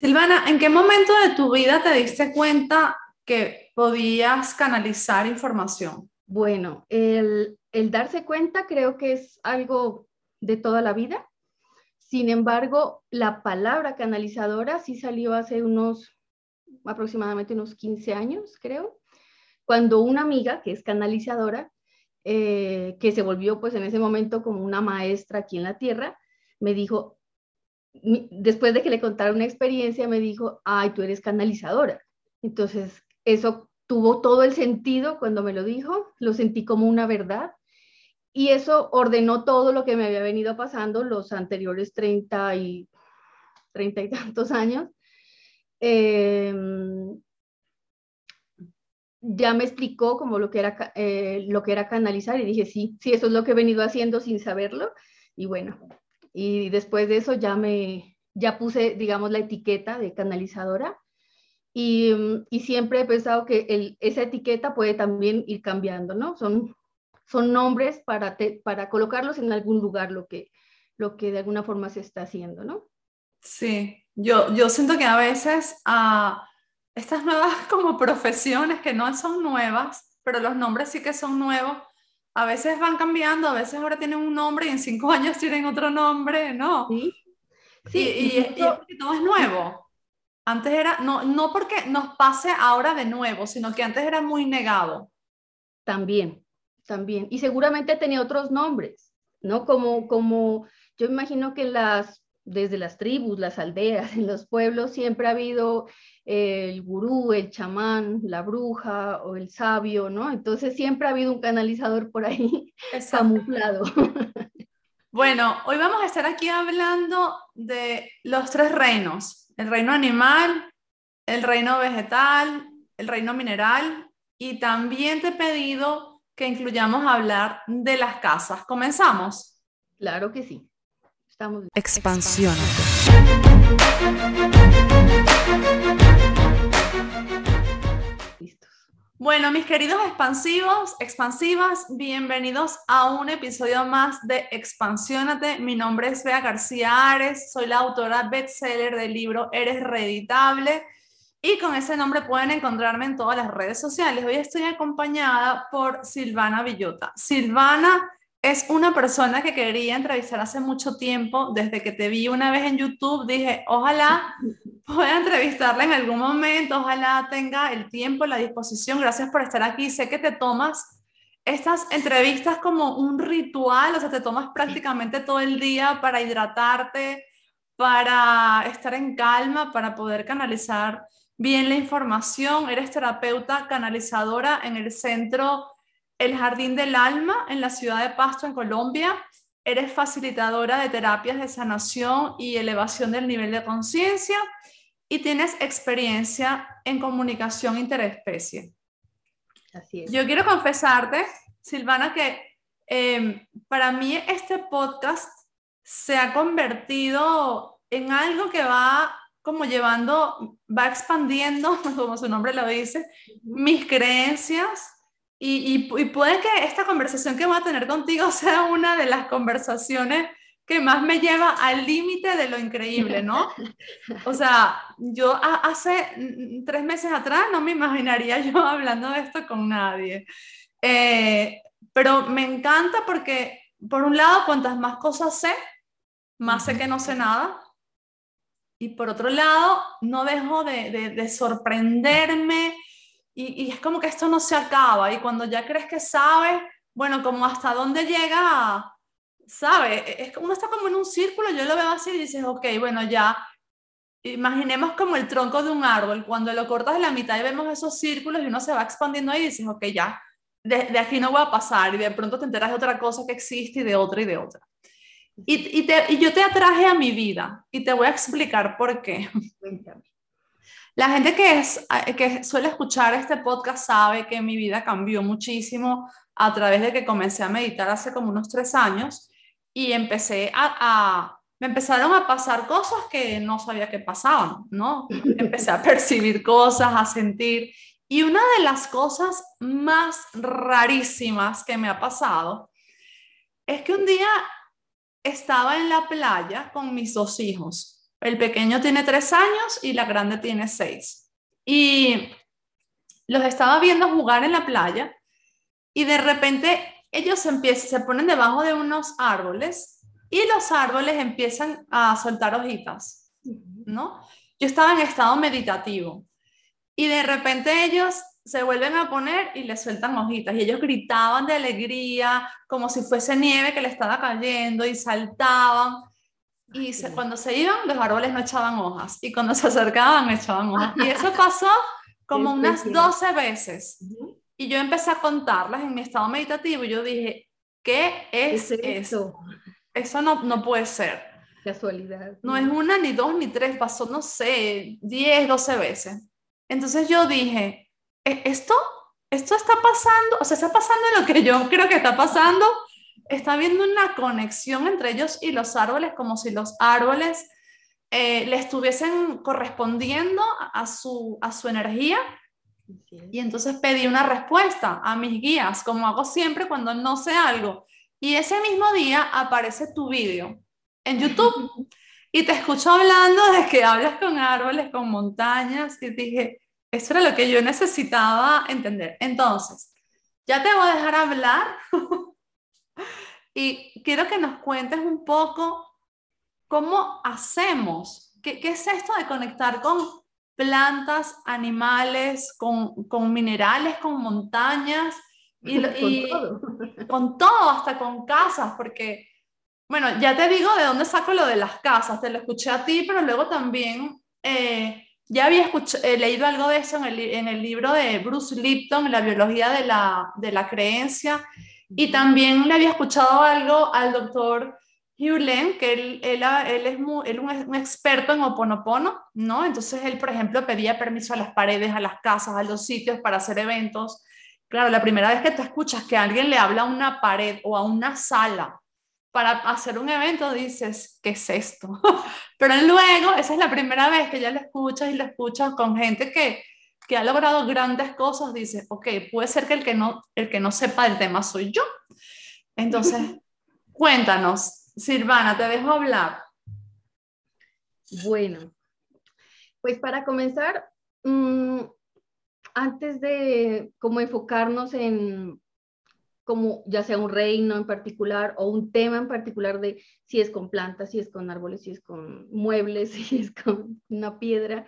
Silvana, ¿en qué momento de tu vida te diste cuenta que podías canalizar información? Bueno, el, darse cuenta creo que es algo de toda la vida. Sin embargo, la palabra canalizadora sí salió hace unos, aproximadamente unos 15 años, creo, cuando una amiga que es canalizadora, eh, que se volvió pues en ese momento como una maestra aquí en la tierra, me dijo, después de que le contara una experiencia, me dijo, ay, tú eres canalizadora. Entonces, eso tuvo todo el sentido cuando me lo dijo, lo sentí como una verdad y eso ordenó todo lo que me había venido pasando los anteriores 30 y, 30 y tantos años. Em, ya me explicó como lo que, era, eh, lo que era canalizar y dije, sí, sí, eso es lo que he venido haciendo sin saberlo. Y bueno, y después de eso ya me, ya puse, digamos, la etiqueta de canalizadora. Y, y siempre he pensado que el, esa etiqueta puede también ir cambiando, ¿no? Son son nombres para, para colocarlos en algún lugar, lo que, lo que de alguna forma se está haciendo, ¿no? Sí, yo, yo siento que a veces a estas nuevas como profesiones que no son nuevas, pero los nombres sí que son nuevos, a veces van cambiando, a veces ahora tienen un nombre y en cinco años tienen otro nombre, ¿no? Sí, sí y, y, todo es nuevo. Antes era, no, no porque nos pase ahora de nuevo, sino que antes era muy negado. También, también. Y seguramente tenía otros nombres, ¿no? Como, como yo imagino que las, desde las tribus, las aldeas, en los pueblos, siempre ha habido el gurú, el chamán, la bruja o el sabio, ¿no? Entonces siempre ha habido un canalizador por ahí camuflado. Bueno, hoy vamos a estar aquí hablando de los tres reinos, el reino animal, el reino vegetal, el reino mineral, y también te he pedido que incluyamos hablar de las casas. ¿Comenzamos? Claro que sí. Estamos... Expansión. Listos. Bueno, mis queridos expansivos, expansivas, bienvenidos a un episodio más de Expansiónate. Mi nombre es Bea García Ares, soy la autora bestseller del libro Eres Reditable y con ese nombre pueden encontrarme en todas las redes sociales. Hoy estoy acompañada por Silvana Villota. Silvana es una persona que quería entrevistar hace mucho tiempo. Desde que te vi una vez en YouTube, dije, ojalá pueda entrevistarla en algún momento, ojalá tenga el tiempo, la disposición. Gracias por estar aquí. Sé que te tomas estas entrevistas como un ritual, o sea, te tomas prácticamente todo el día para hidratarte, para estar en calma, para poder canalizar bien la información, eres terapeuta canalizadora en el centro El Jardín del Alma en la ciudad de Pasto, en Colombia. Eres facilitadora de terapias de sanación y elevación del nivel de conciencia y tienes experiencia en comunicación interespecie. Así es. Yo quiero confesarte, Silvana, que em, para mí este podcast se ha convertido en algo que va como llevando, va expandiendo, como su nombre lo dice, mis creencias y, y, puede que esta conversación que voy a tener contigo sea una de las conversaciones que más me lleva al límite de lo increíble, ¿no? O sea, yo hace tres meses atrás no me imaginaría yo hablando de esto con nadie. Eh, pero me encanta porque, por un lado, cuantas más cosas sé, más sé que no sé nada. Y por otro lado, no dejo de, de, sorprenderme y, y, es como que esto no se acaba. Y cuando ya crees que sabes, bueno, como hasta dónde llega, ¿sabes? E, es uno está como en un círculo, yo lo veo así y dices, ok, bueno, ya. Imaginemos como el tronco de un árbol, cuando lo cortas de la mitad y vemos esos círculos y uno se va expandiendo ahí y dices, ok, ya, de, de aquí no voy a pasar y de pronto te enteras de otra cosa que existe y de otra y de otra. Y, y, yo te atraje a mi vida y te voy a explicar por qué. La gente que, es, que suele escuchar este podcast sabe que mi vida cambió muchísimo a través de que comencé a meditar hace como unos tres años y empecé a, a me empezaron a pasar cosas que no sabía que pasaban, ¿no? Empecé a percibir cosas, a sentir. Y una de las cosas más rarísimas que me ha pasado es que un día estaba en la playa con mis dos hijos El pequeño tiene tres años y la grande tiene seis. Y los estaba viendo jugar en la playa y de repente ellos empiezan, se ponen debajo de unos árboles y los árboles empiezan a soltar hojitas, ¿no? Yo estaba en estado meditativo y de repente ellos se vuelven a poner y les sueltan hojitas y ellos gritaban de alegría como si fuese nieve que le estaba cayendo y saltaban y cuando se iban los árboles no echaban hojas y cuando se acercaban echaban hojas y eso pasó como unas 12 veces y yo empecé a contarlas en mi estado meditativo y yo dije, ¿qué es, eso? Eso no, no puede ser. Casualidad. No es una, ni dos, ni tres, pasó, no sé, 10, 12 veces. Entonces yo dije, ¿E-, ¿esto, esto está pasando? O sea, está pasando lo que yo creo que está pasando. Está habiendo una conexión entre ellos y los árboles, como si los árboles eh, le estuviesen correspondiendo a su, a su energía y entonces pedí una respuesta a mis guías, como hago siempre cuando no sé algo. Y ese mismo día aparece tu vídeo en YouTube y te escucho hablando de que hablas con árboles, con montañas y dije, eso era lo que yo necesitaba entender. Entonces, ya te voy a dejar hablar y quiero que nos cuentes un poco cómo hacemos, qué, qué es esto de conectar con plantas, animales, con, con minerales, con montañas y, con, todo. con todo, hasta con casas, porque, bueno, ya te digo de dónde saco lo de las casas, te lo escuché a ti, pero luego también eh, ya había leído algo de eso en el, en el, libro de Bruce Lipton, La biología de la, de la creencia, y también le había escuchado algo al doctor Hugh que él, él, es muy, él un, experto en oponopono, ¿no? Entonces él, por ejemplo, pedía permiso a las paredes, a las casas, a los sitios para hacer eventos. Claro, la primera vez que tú escuchas que alguien le habla a una pared o a una sala para hacer un evento, dices, ¿qué es esto? Pero luego, esa es la primera vez que ya lo escuchas y lo escuchas con gente que, que ha logrado grandes cosas, dices, ok, puede ser que el que no, el que no sepa el tema soy yo. Entonces, cuéntanos, Silvana, te dejo hablar. Bueno, pues para comenzar, mm, antes de como enfocarnos en como ya sea un reino en particular o un tema en particular de si es con plantas, si es con árboles, si es con muebles, si es con una piedra,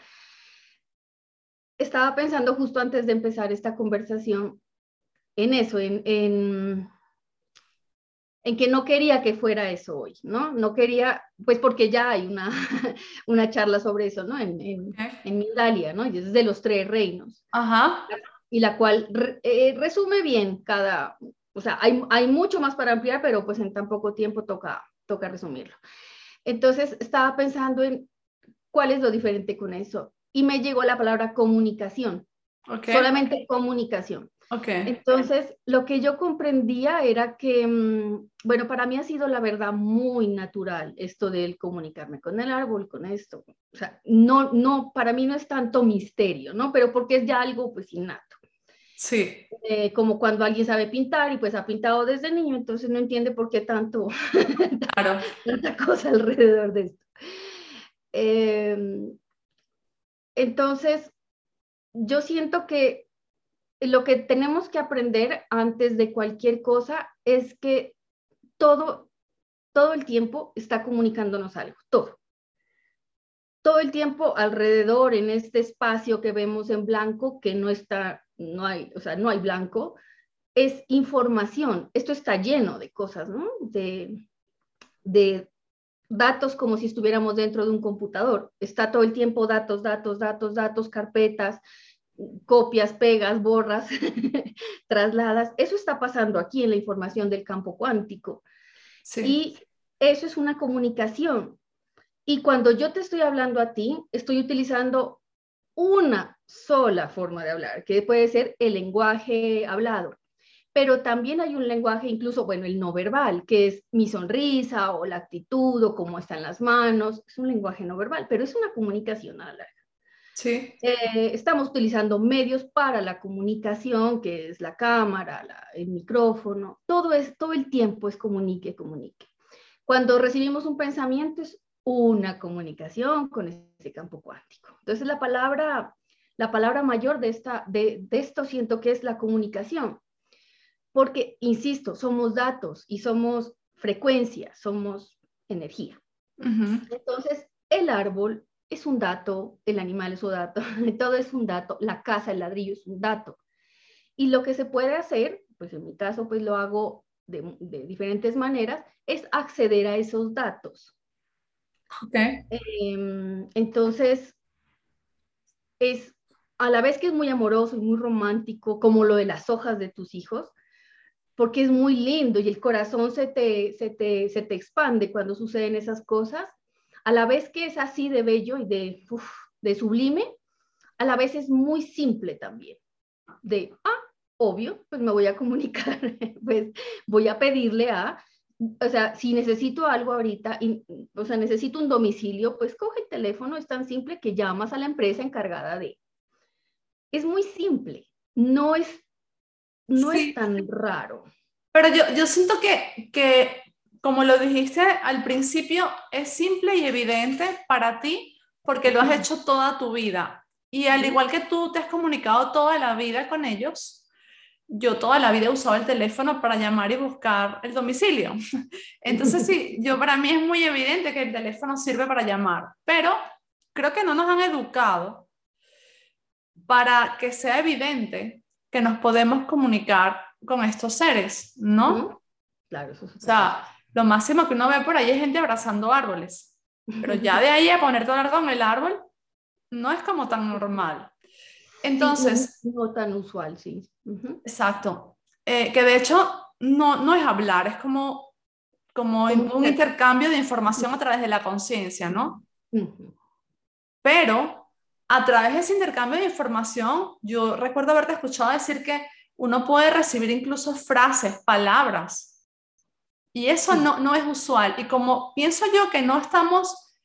estaba pensando justo antes de empezar esta conversación en eso, en, en en que no quería que fuera eso hoy, ¿no? No quería, pues porque ya hay una, una charla sobre eso, ¿no? En, en, en Mindalia, ¿no? Y es de los tres reinos. Ajá. Y la cual eh, resume bien cada, o sea, hay, hay, mucho más para ampliar, pero pues en tan poco tiempo toca, toca resumirlo. Entonces estaba pensando en cuál es lo diferente con eso. Y me llegó la palabra comunicación. Okay. Solamente comunicación. Okay. Entonces, lo que yo comprendía era que, mm, bueno, para mí ha sido la verdad muy natural esto del comunicarme con el árbol, con esto. O sea, no, no, para mí no es tanto misterio, ¿no? Pero porque es ya algo pues innato. Sí. Eh, como cuando alguien sabe pintar y pues ha pintado desde niño, entonces no entiende por qué tanto, claro. tanta cosa alrededor de esto. Eh, entonces, yo siento que lo que tenemos que aprender antes de cualquier cosa es que todo, todo el tiempo está comunicándonos algo, todo. Todo el tiempo alrededor en este espacio que vemos en blanco, que no está, no hay, o sea, no hay blanco, es información. Esto está lleno de cosas, ¿no? De, de datos como si estuviéramos dentro de un computador. Está todo el tiempo datos, datos, datos, datos, carpetas, copias, pegas, borras, trasladas. Eso está pasando aquí en la información del campo cuántico. Y eso es una comunicación. Y cuando yo te estoy hablando a ti, estoy utilizando una sola forma de hablar, que puede ser el lenguaje hablado. Pero también hay un lenguaje, incluso, bueno, el no verbal, que es mi sonrisa o la actitud o cómo están las manos. Es un lenguaje no verbal, pero es una comunicación a la larga. Sí. Eh, estamos utilizando medios para la comunicación, que es la cámara, el micrófono, todo, es, todo el tiempo es comunique, comunique. Cuando recibimos un pensamiento es una comunicación con ese campo cuántico. Entonces la palabra, la palabra mayor de, esta, de, esto siento que es la comunicación, porque, insisto, somos datos y somos frecuencia, somos energía. Entonces, el árbol es un dato, el animal es un dato, todo es un dato, la casa, el ladrillo es un dato. Y lo que se puede hacer, pues en mi caso, pues lo hago de, de diferentes maneras, es acceder a esos datos. Okay. Em, entonces, es a la vez que es muy amoroso y muy romántico, como lo de las hojas de tus hijos, porque es muy lindo y el corazón se te, se te, se te expande cuando suceden esas cosas, a la vez que es así de bello y de, de sublime, a la vez es muy simple también. De, ah, obvio, pues me voy a comunicar, pues voy a pedirle a, o sea, si necesito algo ahorita, y, o sea, necesito un domicilio, pues coge el teléfono, es tan simple que llamas a la empresa encargada de. Es muy simple, no es, no es tan raro. Pero yo, yo siento que, que, como lo dijiste al principio, es simple y evidente para ti porque lo has hecho toda tu vida. Y al igual que tú te has comunicado toda la vida con ellos, yo toda la vida he usado el teléfono para llamar y buscar el domicilio. Entonces, sí, yo para mí es muy evidente que el teléfono sirve para llamar, pero creo que no nos han educado para que sea evidente que nos podemos comunicar con estos seres, ¿no? Claro, eso es O sea, lo máximo que uno ve por ahí es gente abrazando árboles, pero ya de ahí a poner el en el árbol no es como tan normal. Entonces... no tan usual, sí. Exacto. Eh, que de hecho no, no es hablar, es como, como un intercambio de información a través de la conciencia, ¿no? Pero a través de ese intercambio de información, yo recuerdo haberte escuchado decir que uno puede recibir incluso frases, palabras, y eso no, no es usual. Y como pienso yo que no estamos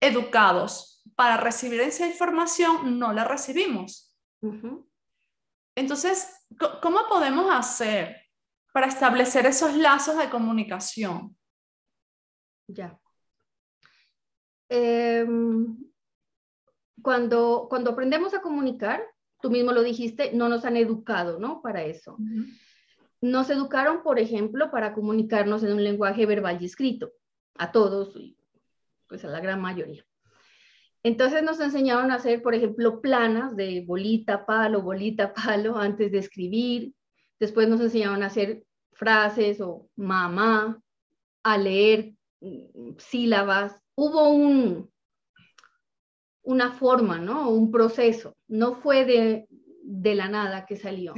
educados para recibir esa información, no la recibimos. Entonces, ¿cómo podemos hacer para establecer esos lazos de comunicación? Ya. Em, cuando, cuando aprendemos a comunicar, tú mismo lo dijiste, no nos han educado, ¿no? Para eso. Nos educaron, por ejemplo, para comunicarnos en un lenguaje verbal y escrito, a todos, pues a la gran mayoría. Entonces nos enseñaron a hacer, por ejemplo, planas de bolita, palo, bolita, palo, antes de escribir. Después nos enseñaron a hacer frases o mamá, a leer mm, sílabas. Hubo un, una forma, ¿no? Un proceso. No fue de, de la nada que salió.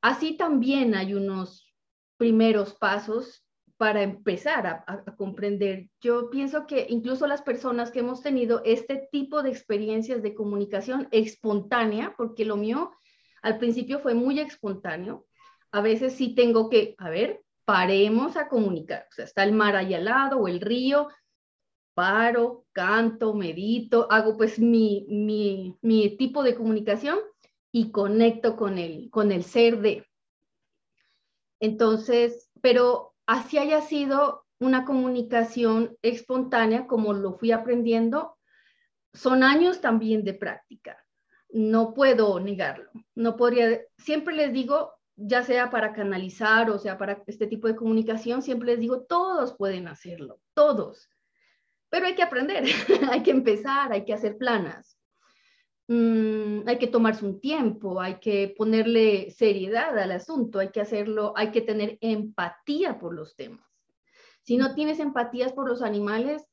Así también hay unos primeros pasos para empezar a, comprender. Yo pienso que incluso las personas que hemos tenido este tipo de experiencias de comunicación espontánea, porque lo mío al principio fue muy espontáneo, a veces sí tengo que, a ver, paremos a comunicar. O sea, está el mar ahí al lado o el río, paro, canto, medito, hago pues mi, mi, mi tipo de comunicación y conecto con el, con el ser de. Entonces, pero así haya sido una comunicación espontánea como lo fui aprendiendo, son años también de práctica. No puedo negarlo. No podría, siempre les digo, ya sea para canalizar o sea para este tipo de comunicación, siempre les digo, todos pueden hacerlo, todos. Pero hay que aprender, hay que empezar, hay que hacer planas. Mm, hay que tomarse un tiempo, hay que ponerle seriedad al asunto, hay que hacerlo, hay que tener empatía por los temas. Si no tienes empatías por los animales,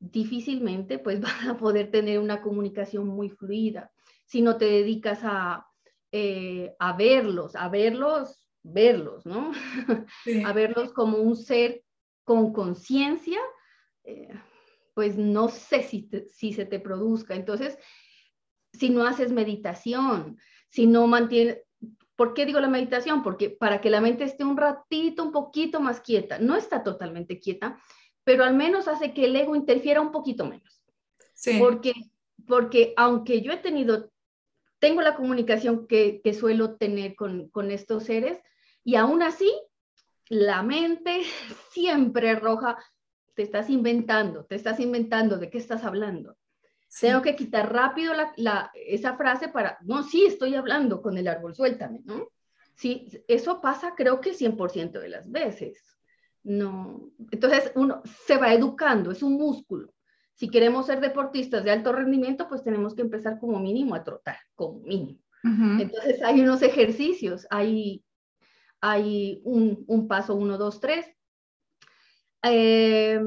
difícilmente pues vas a poder tener una comunicación muy fluida. Si no te dedicas a, eh, a verlos, a verlos, verlos, ¿no? a verlos como un ser con conciencia, eh, pues no sé si, si se te produzca. Entonces, si no haces meditación, si no mantienes... ¿Por qué digo la meditación? Porque para que la mente esté un ratito, un poquito más quieta, no está totalmente quieta, pero al menos hace que el ego interfiera un poquito menos. Sí. Porque, porque aunque yo he tenido, tengo la comunicación que, que suelo tener con, con estos seres, y aún así, la mente siempre arroja te estás inventando, te estás inventando, ¿de qué estás hablando? Sí. Tengo que quitar rápido la, la, esa frase para, no, sí, estoy hablando con el árbol, suéltame, ¿no? Sí, eso pasa creo que 100% de las veces. No, entonces uno se va educando, es un músculo. Si queremos ser deportistas de alto rendimiento, pues tenemos que empezar como mínimo a trotar, como mínimo. Uh -huh. Entonces hay unos ejercicios, hay, hay un, un paso 1, 2, 3, eh,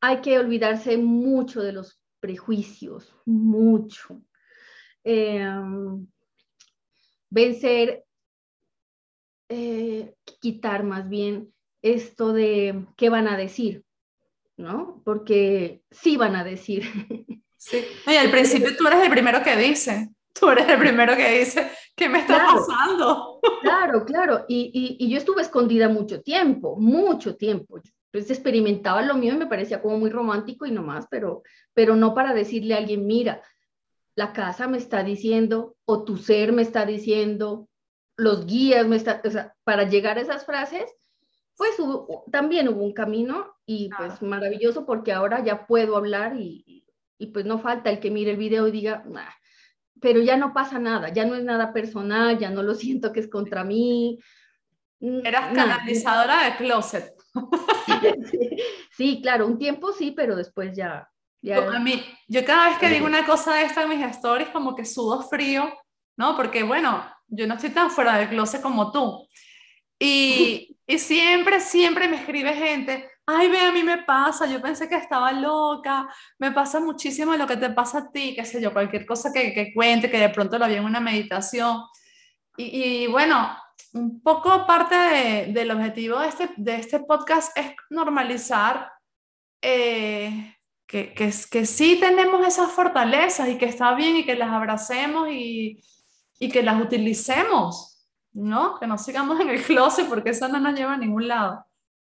hay que olvidarse mucho de los prejuicios, mucho. Eh, vencer, eh, quitar más bien esto de qué van a decir, ¿no? Porque sí van a decir. Sí. Y al principio tú eres el primero que dice, tú eres el primero que dice, ¿qué me está claro, pasando? Claro, claro. Y yo estuve escondida mucho tiempo, mucho tiempo. Entonces experimentaba lo mío y me parecía como muy romántico y nomás, pero, pero no para decirle a alguien, mira, la casa me está diciendo, o tu ser me está diciendo, los guías me están, o sea, para llegar a esas frases, pues también hubo un camino y pues maravilloso porque ahora ya puedo hablar y, y, pues no falta el que mire el video y diga, pero ya no pasa nada, ya no es nada personal, ya no lo siento que es contra mí. Eras canalizadora de closet. Sí, claro, un tiempo sí, pero después ya, A mí, yo cada vez que digo una cosa de esta en mis stories, como que sudo frío, ¿no? Porque bueno, yo no estoy tan fuera del closet como tú. Y, y siempre, siempre me escribe gente, ay, ve, a mí me pasa, yo pensé que estaba loca, me pasa muchísimo lo que te pasa a ti, qué sé yo, cualquier cosa que, que cuente, que de pronto lo vi en una meditación. Y, y bueno, un poco parte de, del objetivo de este, de este podcast es normalizar eh, que, que, que, sí tenemos esas fortalezas y que está bien y que las abracemos y, y que las utilicemos, ¿no? Que no sigamos en el closet porque eso no nos lleva a ningún lado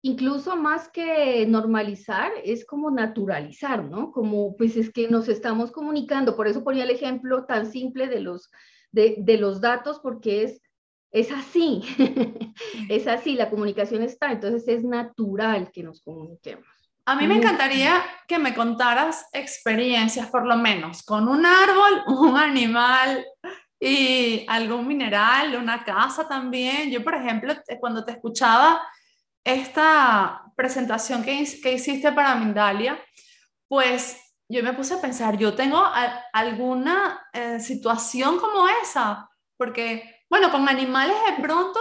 incluso más que normalizar, es como naturalizar, ¿no? Como pues es que nos estamos comunicando, por eso ponía el ejemplo tan simple de los, de, de los datos, porque es, es así, es así, la comunicación está, entonces es natural que nos comuniquemos. A mí me encantaría que me contaras experiencias, por lo menos, con un árbol, un animal y algún mineral, una casa también. Yo, por ejemplo, cuando te escuchaba, esta presentación que, que hiciste para Mindalia, pues yo me puse a pensar, yo tengo alguna eh, situación como esa, porque, bueno, con animales de pronto...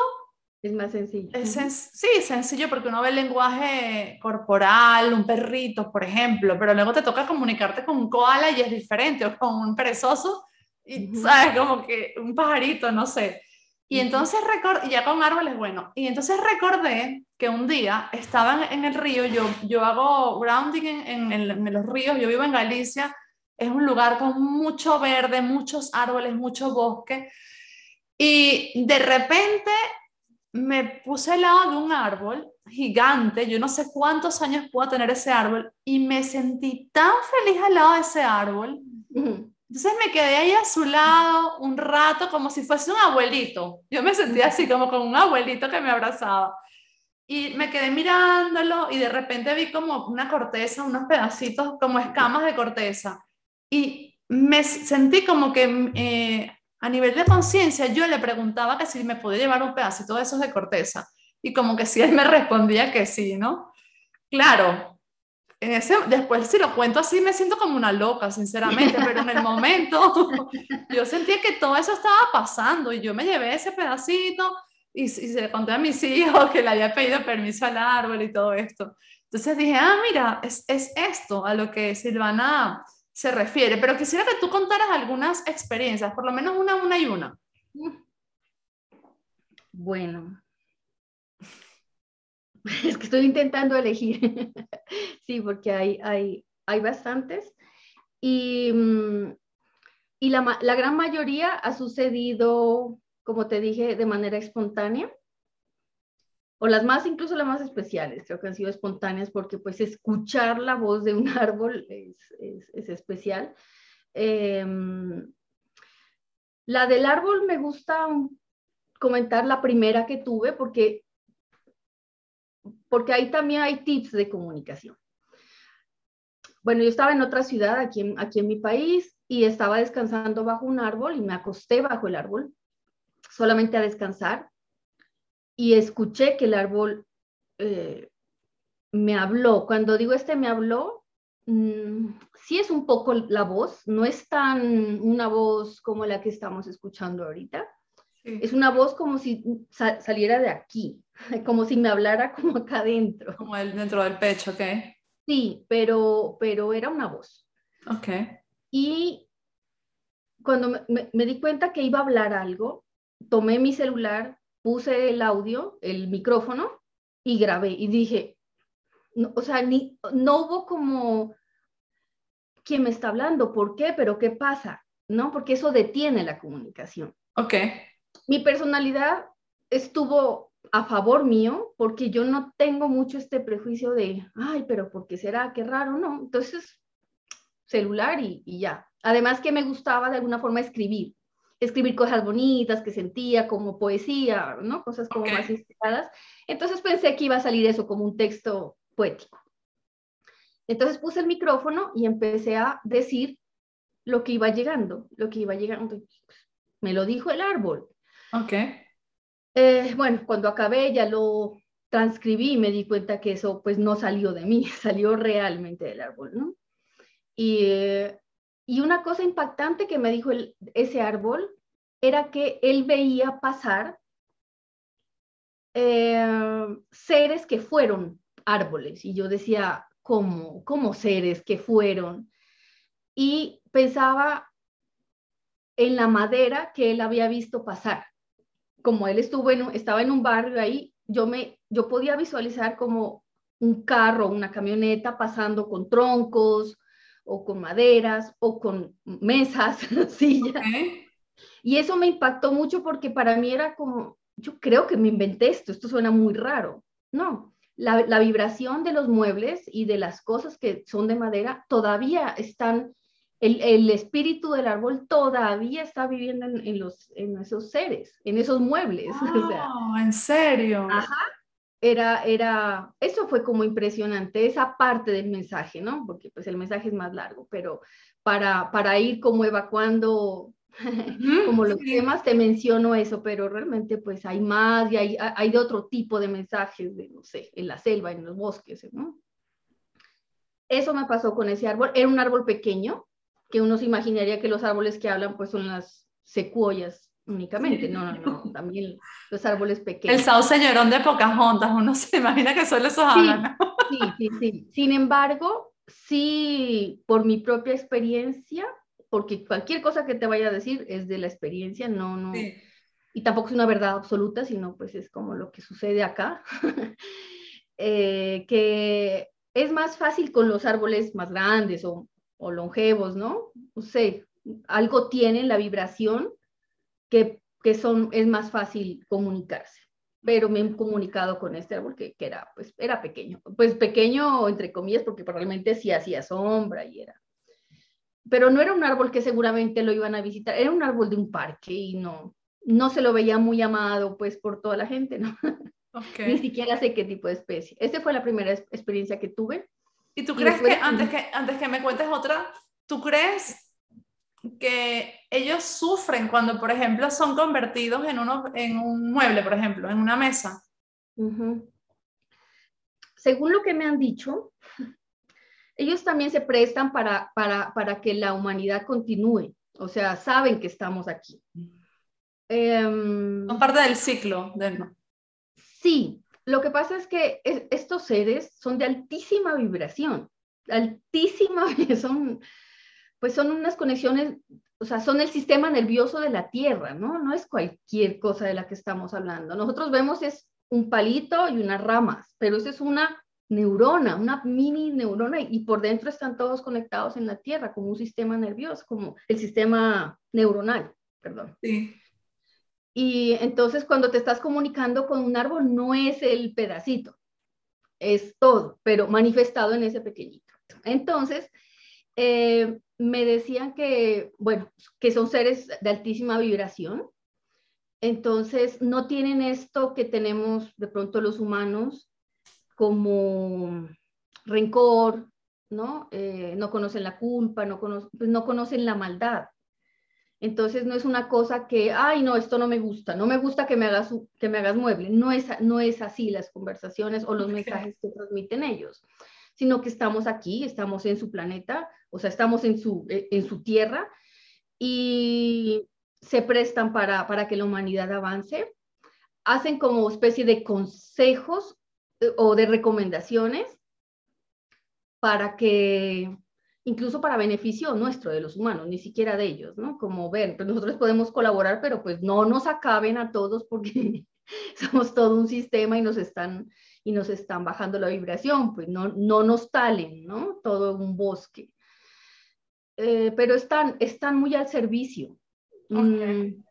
Es más sencillo. Es sí, sencillo porque uno ve el lenguaje corporal, un perrito, por ejemplo, pero luego te toca comunicarte con un koala y es diferente, o con un perezoso, y sabes, como que un pajarito, no sé. Y entonces recordé, ya con árboles, bueno, y entonces recordé que un día estaba en el río, yo, yo hago grounding en, en, en, los ríos, yo vivo en Galicia, es un lugar con mucho verde, muchos árboles, mucho bosque, y de repente me puse al lado de un árbol gigante, yo no sé cuántos años puedo tener ese árbol, y me sentí tan feliz al lado de ese árbol. Entonces me quedé ahí a su lado un rato como si fuese un abuelito. Yo me sentía así como con un abuelito que me abrazaba. Y me quedé mirándolo y de repente vi como una corteza, unos pedacitos como escamas de corteza. Y me sentí como que eh, a nivel de conciencia yo le preguntaba que si me podía llevar un pedacito de esos de corteza. Y como que sí, él me respondía que sí, ¿no? Claro, en ese, después si lo cuento así me siento como una loca, sinceramente, pero en el momento yo sentía que todo eso estaba pasando y yo me llevé ese pedacito y, y se le conté a mis hijos que le había pedido permiso al árbol y todo esto. Entonces dije, ah, mira, es, es esto a lo que Silvana se refiere, pero quisiera que tú contaras algunas experiencias, por lo menos una, una y una. Bueno, Es que estoy intentando elegir. sí, porque hay, hay, hay bastantes. Y, mm, y la, la, gran mayoría ha sucedido, como te dije, de manera espontánea. O las más, incluso las más especiales, creo que han sido espontáneas porque pues escuchar la voz de un árbol es, es, es especial. Eh, la del árbol me gusta comentar la primera que tuve porque porque ahí también hay tips de comunicación. bueno, yo estaba en otra ciudad aquí aquí en mi país y estaba descansando bajo un árbol y me acosté bajo el árbol solamente a descansar y escuché que el árbol eh, me habló. Cuando digo este me habló, mm, sí es un poco la voz, no es tan una voz como la que estamos escuchando ahorita. Es una voz como si saliera de aquí, como si me hablara como acá adentro. Como el, dentro del pecho, ¿ok? Sí, pero, pero era una voz. Ok. Y cuando me, di cuenta que iba a hablar algo, tomé mi celular, puse el audio, el micrófono y grabé y dije, o sea, ni, no hubo como quién me está hablando, ¿por qué? Pero ¿qué pasa? ¿No? Porque eso detiene la comunicación. Ok. Mi personalidad estuvo a favor mío porque yo no tengo mucho este prejuicio de, ay, pero ¿por qué será? Qué raro, ¿no? Entonces, celular y, y ya. Además que me gustaba de alguna forma escribir, escribir cosas bonitas que sentía como poesía, ¿no? Cosas como más inspiradas. Entonces pensé que iba a salir eso como un texto poético. Entonces puse el micrófono y empecé a decir lo que iba llegando, lo que iba llegando. Me lo dijo el árbol. Ok. Eh, bueno, cuando acabé ya lo transcribí y me di cuenta que eso pues no salió de mí, salió realmente del árbol, ¿no? Y, y una cosa impactante que me dijo ese árbol era que él veía pasar eh, seres que fueron árboles. Y yo decía, ¿cómo? ¿Cómo seres que fueron? Y pensaba en la madera que él había visto pasar. Como él estuvo en, estaba en un barrio ahí, yo, me, yo podía visualizar como un carro, una camioneta pasando con troncos o con maderas o con mesas, sillas. Y eso me impactó mucho porque para mí era como, yo creo que me inventé esto, esto suena muy raro. No, la, vibración de los muebles y de las cosas que son de madera todavía están, el, espíritu del árbol todavía está viviendo en, los, en esos seres, en esos muebles. Oh, ¿En serio? Ajá. Era, era, eso fue como impresionante, esa parte del mensaje, ¿no? Porque pues el mensaje es más largo, pero para, para ir como evacuando como los temas te menciono eso, pero realmente pues hay más y hay, hay de otro tipo de mensajes, de, no sé, en la selva, en los bosques, ¿no? Eso me pasó con ese árbol. Era un árbol pequeño, que uno se imaginaría que los árboles que hablan pues son las secuoyas únicamente. No, no, no, también los árboles pequeños. El sauce llorón de Pocahontas, uno se imagina que solo esos sí, Sí, sí, sí. Sin embargo, sí, por mi propia experiencia, porque cualquier cosa que te vaya a decir es de la experiencia, no, no. Y tampoco es una verdad absoluta, sino pues es como lo que sucede acá. Eh, que es más fácil con los árboles más grandes o, o longevos, ¿no? No sé, algo tienen la vibración que, que, son, es más fácil comunicarse. Pero me he comunicado con este árbol que, que, era, pues, era pequeño. Pues pequeño, entre comillas, porque probablemente sí hacía sombra y era pero no era un árbol que seguramente lo iban a visitar, era un árbol de un parque y no, no se lo veía muy amado pues por toda la gente, ¿no? Ni siquiera sé qué tipo de especie. Esta fue la primera experiencia que tuve. ¿Y tú crees que antes, que antes que me cuentes otra, tú crees que ellos sufren cuando, por ejemplo, son convertidos en, uno, en un mueble, por ejemplo, en una mesa? Según lo que me han dicho, ellos también se prestan para, para, que la humanidad continúe, o sea, saben que estamos aquí. Em, son parte del ciclo. Sí, lo que pasa es que estos seres son de altísima vibración, altísima, son, pues son unas conexiones, o sea, son el sistema nervioso de la Tierra, ¿no? No es cualquier cosa de la que estamos hablando. Nosotros vemos es un palito y unas ramas, pero eso es una neurona, una mini neurona, y por dentro están todos conectados en la Tierra, como un sistema nervioso, como el sistema neuronal, perdón. Sí. Y entonces cuando te estás comunicando con un árbol, no es el pedacito, es todo, pero manifestado en ese pequeñito. Entonces, eh, me decían que, bueno, que son seres de altísima vibración, entonces no tienen esto que tenemos de pronto los humanos como rencor, ¿no? Eh, no conocen la culpa, no, pues no conocen la maldad. Entonces no es una cosa que, ay, no, esto no me gusta, no me gusta que me hagas, que me hagas mueble. No es, no es así las conversaciones o los mensajes que transmiten ellos, sino que estamos aquí, estamos en su planeta, o sea, estamos en su, eh, en su tierra y se prestan para, para que la humanidad avance. Hacen como especie de consejos eh, o de recomendaciones para que incluso para beneficio nuestro de los humanos, ni siquiera de ellos, ¿no? Como ven, pues nosotros podemos colaborar, pero pues no nos acaben a todos porque somos todo un sistema y nos están y nos están bajando la vibración, pues no, no nos talen, ¿no? Todo un bosque. Eh, pero están, están muy al servicio. Mm,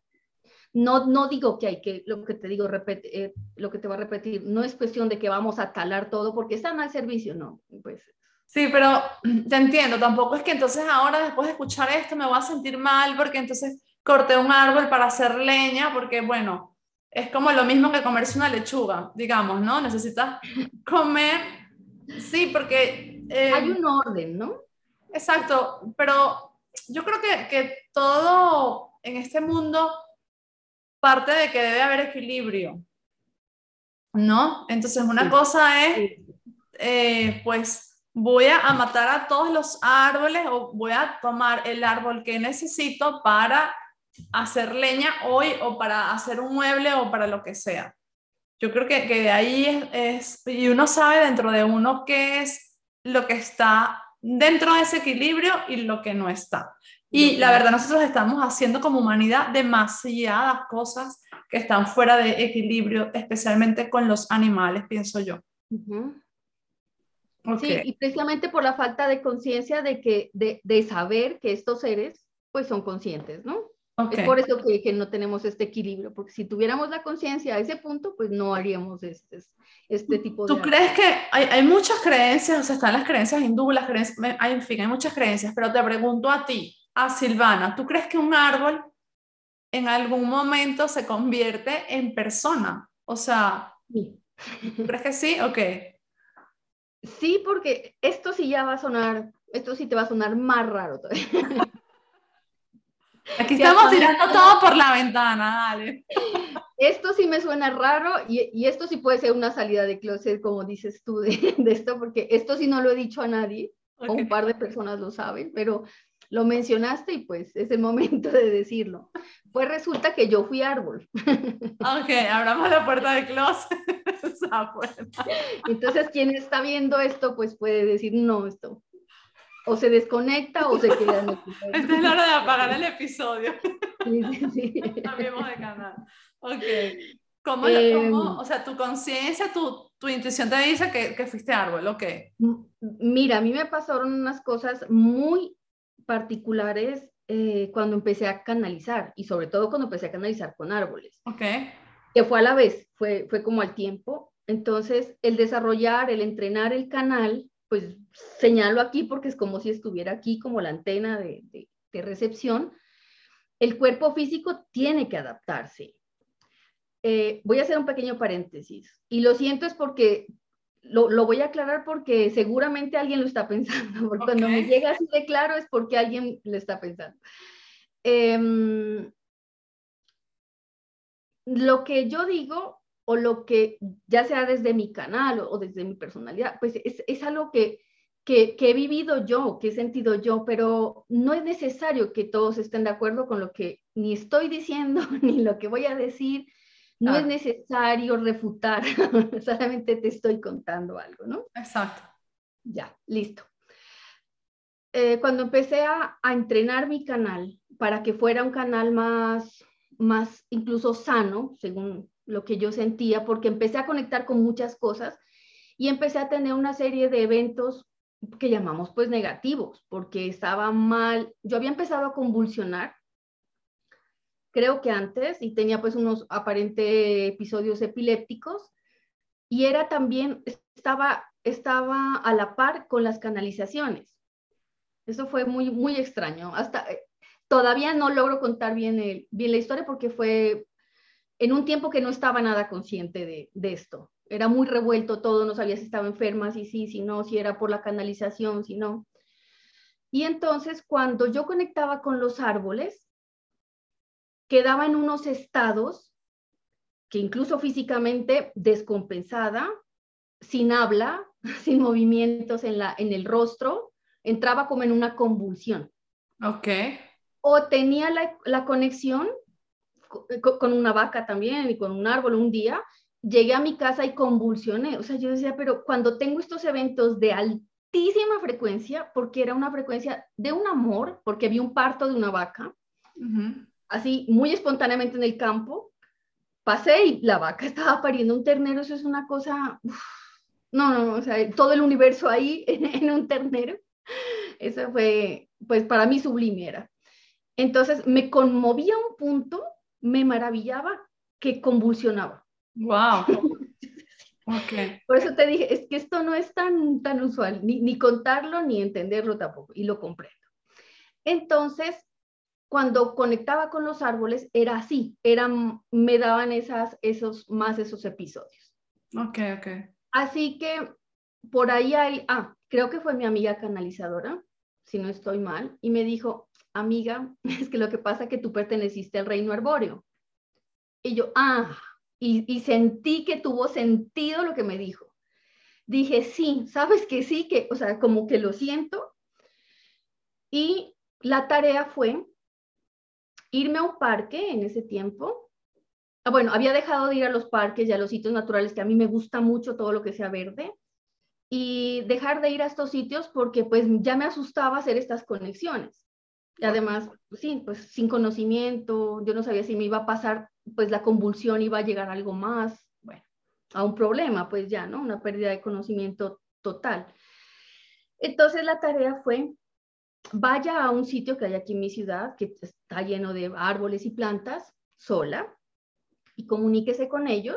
no, no digo que hay que, lo que te digo, eh, lo que te voy a repetir, no es cuestión de que vamos a talar todo porque están al servicio, no, pues Sí, pero te entiendo, tampoco es que entonces ahora después de escuchar esto me voy a sentir mal porque entonces corté un árbol para hacer leña, porque bueno, es como lo mismo que comerse una lechuga, digamos, ¿no? Necesitas comer, sí, porque... Eh, Hay un orden, ¿no? Exacto, pero yo creo que, que todo en este mundo parte de que debe haber equilibrio, ¿no? Entonces una cosa es, eh, pues, voy a matar a todos los árboles o voy a tomar el árbol que necesito para hacer leña hoy o para hacer un mueble o para lo que sea. Yo creo que, que de ahí es, y uno sabe dentro de uno qué es lo que está dentro de ese equilibrio y lo que no está. Y la verdad, nosotros estamos haciendo como humanidad demasiadas cosas que están fuera de equilibrio, especialmente con los animales, pienso yo. Sí, y precisamente por la falta de conciencia de que, de, de, saber que estos seres, pues son conscientes, ¿no? Es por eso que, que, no tenemos este equilibrio, porque si tuviéramos la conciencia a ese punto, pues no haríamos este, este tipo de... ¿Tú crees que hay, hay, muchas creencias, o sea, están las creencias hindú, las creencias, hay, en fin, hay muchas creencias, pero te pregunto a ti, a Silvana, ¿tú crees que un árbol en algún momento se convierte en persona? O sea, sí. ¿tú crees que sí? Ok. Sí, porque esto sí ya va a sonar, esto sí te va a sonar más raro todavía. Aquí estamos tirando todo por la ventana, dale. Esto sí me suena raro y, y, esto sí puede ser una salida de closet, como dices tú, de, de esto, porque esto sí no lo he dicho a nadie, o un par de personas lo saben, pero lo mencionaste y pues es el momento de decirlo. Pues resulta que yo fui árbol. Ok, abramos la puerta de closet. Entonces, quien está viendo esto, pues puede decir, no, esto o se desconecta o se queda en el Esta es la hora de apagar el episodio. Sí, sí, sí. Cambiemos de canal. Ok. ¿Cómo, em, o sea, tu conciencia, tu, tu, intuición te dice que, que fuiste árbol, ok? Mira, a mí me pasaron unas cosas muy particulares eh, cuando empecé a canalizar y sobre todo cuando empecé a canalizar con árboles. Ok. Que fue a la vez, fue, fue como al tiempo. Entonces, el desarrollar, el entrenar el canal, pues señalo aquí porque es como si estuviera aquí como la antena de, de, de recepción. El cuerpo físico tiene que adaptarse. Eh, voy a hacer un pequeño paréntesis y lo siento es porque lo, voy a aclarar porque seguramente alguien lo está pensando, porque cuando me llega así de claro es porque alguien lo está pensando. Em, lo que yo digo o lo que ya sea desde mi canal o, desde mi personalidad, pues es, algo que, que, he vivido yo, que he sentido yo, pero no es necesario que todos estén de acuerdo con lo que ni estoy diciendo ni lo que voy a decir no es necesario refutar, solamente te estoy contando algo, ¿no? Exacto. Ya, listo. Eh, cuando empecé a, entrenar mi canal para que fuera un canal más, más incluso sano, según lo que yo sentía, porque empecé a conectar con muchas cosas y empecé a tener una serie de eventos que llamamos pues negativos, porque estaba mal, yo había empezado a convulsionar creo que antes, y tenía pues unos aparentes episodios epilépticos, y era también, estaba, estaba a la par con las canalizaciones. Eso fue muy, muy extraño. Hasta eh, todavía no logro contar bien, el, bien la historia porque fue en un tiempo que no estaba nada consciente de, de esto. era muy revuelto todo, no sabía si estaba enferma, si sí, si no, si era por la canalización, si no. Y entonces cuando yo conectaba con los árboles, quedaba en unos estados que incluso físicamente descompensada, sin habla, sin movimientos en, la, en el rostro, entraba como en una convulsión. Ok. O tenía la, la conexión con una vaca también y con un árbol un día, llegué a mi casa y convulsioné. O sea, yo decía, pero cuando tengo estos eventos de altísima frecuencia, porque era una frecuencia de un amor, porque vi un parto de una vaca, así muy espontáneamente en el campo, pasé y la vaca estaba pariendo un ternero, eso es una cosa, no, no, o sea, todo el universo ahí en, un ternero, eso fue, pues para mí sublime era. Entonces me conmovía un punto, me maravillaba que convulsionaba. Wow. Okay. Por eso te dije, es que esto no es tan, tan usual, ni, ni contarlo ni entenderlo tampoco, y lo comprendo. Entonces, cuando conectaba con los árboles, era así, eran, me daban esas, esos, más esos episodios. Ok, ok. Así que por ahí hay, ah, creo que fue mi amiga canalizadora, si no estoy mal, y me dijo, amiga, es que lo que pasa es que tú perteneciste al reino arbóreo. Y yo, ah, y, sentí que tuvo sentido lo que me dijo. Dije, sí, sabes que sí, que, o sea, como que lo siento. Y la tarea fue irme a un parque en ese tiempo. Ah, bueno, había dejado de ir a los parques y a los sitios naturales, que a mí me gusta mucho todo lo que sea verde, y dejar de ir a estos sitios porque pues ya me asustaba hacer estas conexiones. Y además, sí, pues sin conocimiento, yo no sabía si me iba a pasar, pues la convulsión iba a llegar a algo más, bueno, a un problema, pues ya, ¿no? Una pérdida de conocimiento total. Entonces la tarea fue, vaya a un sitio que hay aquí en mi ciudad, que está lleno de árboles y plantas, sola, y comuníquese con ellos,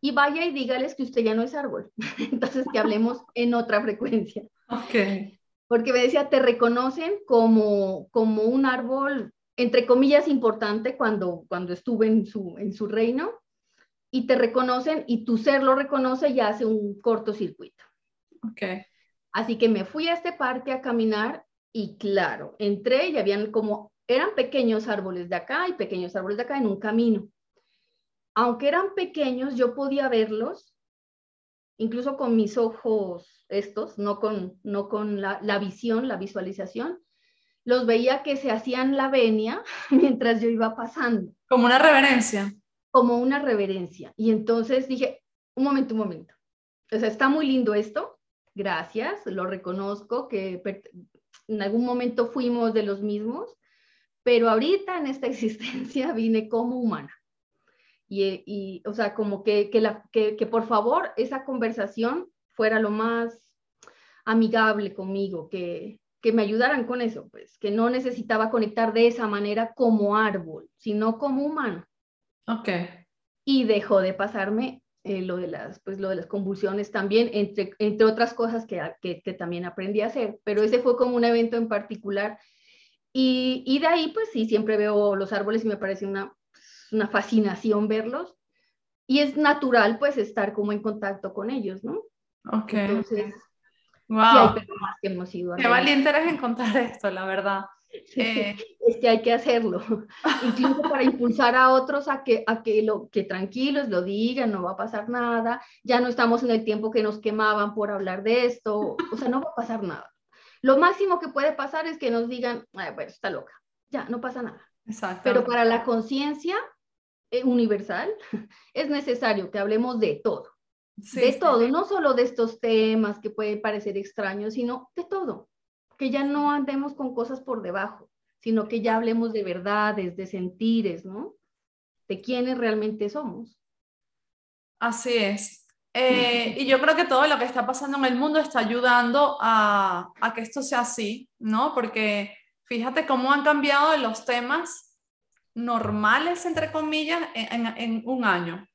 y vaya y dígales que usted ya no es árbol. Entonces que hablemos en otra frecuencia. Ok porque me decía, te reconocen como, como un árbol, entre comillas, importante cuando, cuando estuve en su, en su reino, y te reconocen y tu ser lo reconoce y hace un cortocircuito. Ok. Así que me fui a este parque a caminar y claro, entré y habían como, eran pequeños árboles de acá y pequeños árboles de acá en un camino. Aunque eran pequeños, yo podía verlos, incluso con mis ojos estos, no con, no con la, la visión, la visualización, los veía que se hacían la venia mientras yo iba pasando. Como una reverencia. Como una reverencia. Y entonces dije, un momento, un momento. O sea, está muy lindo esto. Gracias, lo reconozco que en algún momento fuimos de los mismos, pero ahorita en esta existencia vine como humana. Y, y o sea, como que, que, la, que, que por favor esa conversación fuera lo más amigable conmigo, que, que me ayudaran con eso, pues, que no necesitaba conectar de esa manera como árbol, sino como humano. Ok. Y dejó de pasarme eh, lo, de las, pues, lo de las convulsiones también, entre, entre otras cosas que, que, que, también aprendí a hacer, pero ese fue como un evento en particular. Y, y de ahí, pues sí, siempre veo los árboles y me parece una, una fascinación verlos. Y es natural, pues, estar como en contacto con ellos, ¿no? Ok. Entonces, wow. sí que hemos ido. Qué valiente eres encontrar esto, la verdad. Eh, es que hay que hacerlo, incluso para impulsar a otros a que, a que, lo, que tranquilos lo digan, no va a pasar nada, ya no estamos en el tiempo que nos quemaban por hablar de esto, o sea, no va a pasar nada. Lo máximo que puede pasar es que nos digan, bueno, está loca, ya, no pasa nada. Exacto. Pero para la conciencia universal es necesario que hablemos de todo de todo, no solo de estos temas que pueden parecer extraños, sino de todo, que ya no andemos con cosas por debajo, sino que ya hablemos de verdades, de sentires, ¿no? De quiénes realmente somos. Así es. Eh, y yo creo que todo lo que está pasando en el mundo está ayudando a, a que esto sea así, ¿no? Porque fíjate cómo han cambiado los temas normales, entre comillas, en, en un año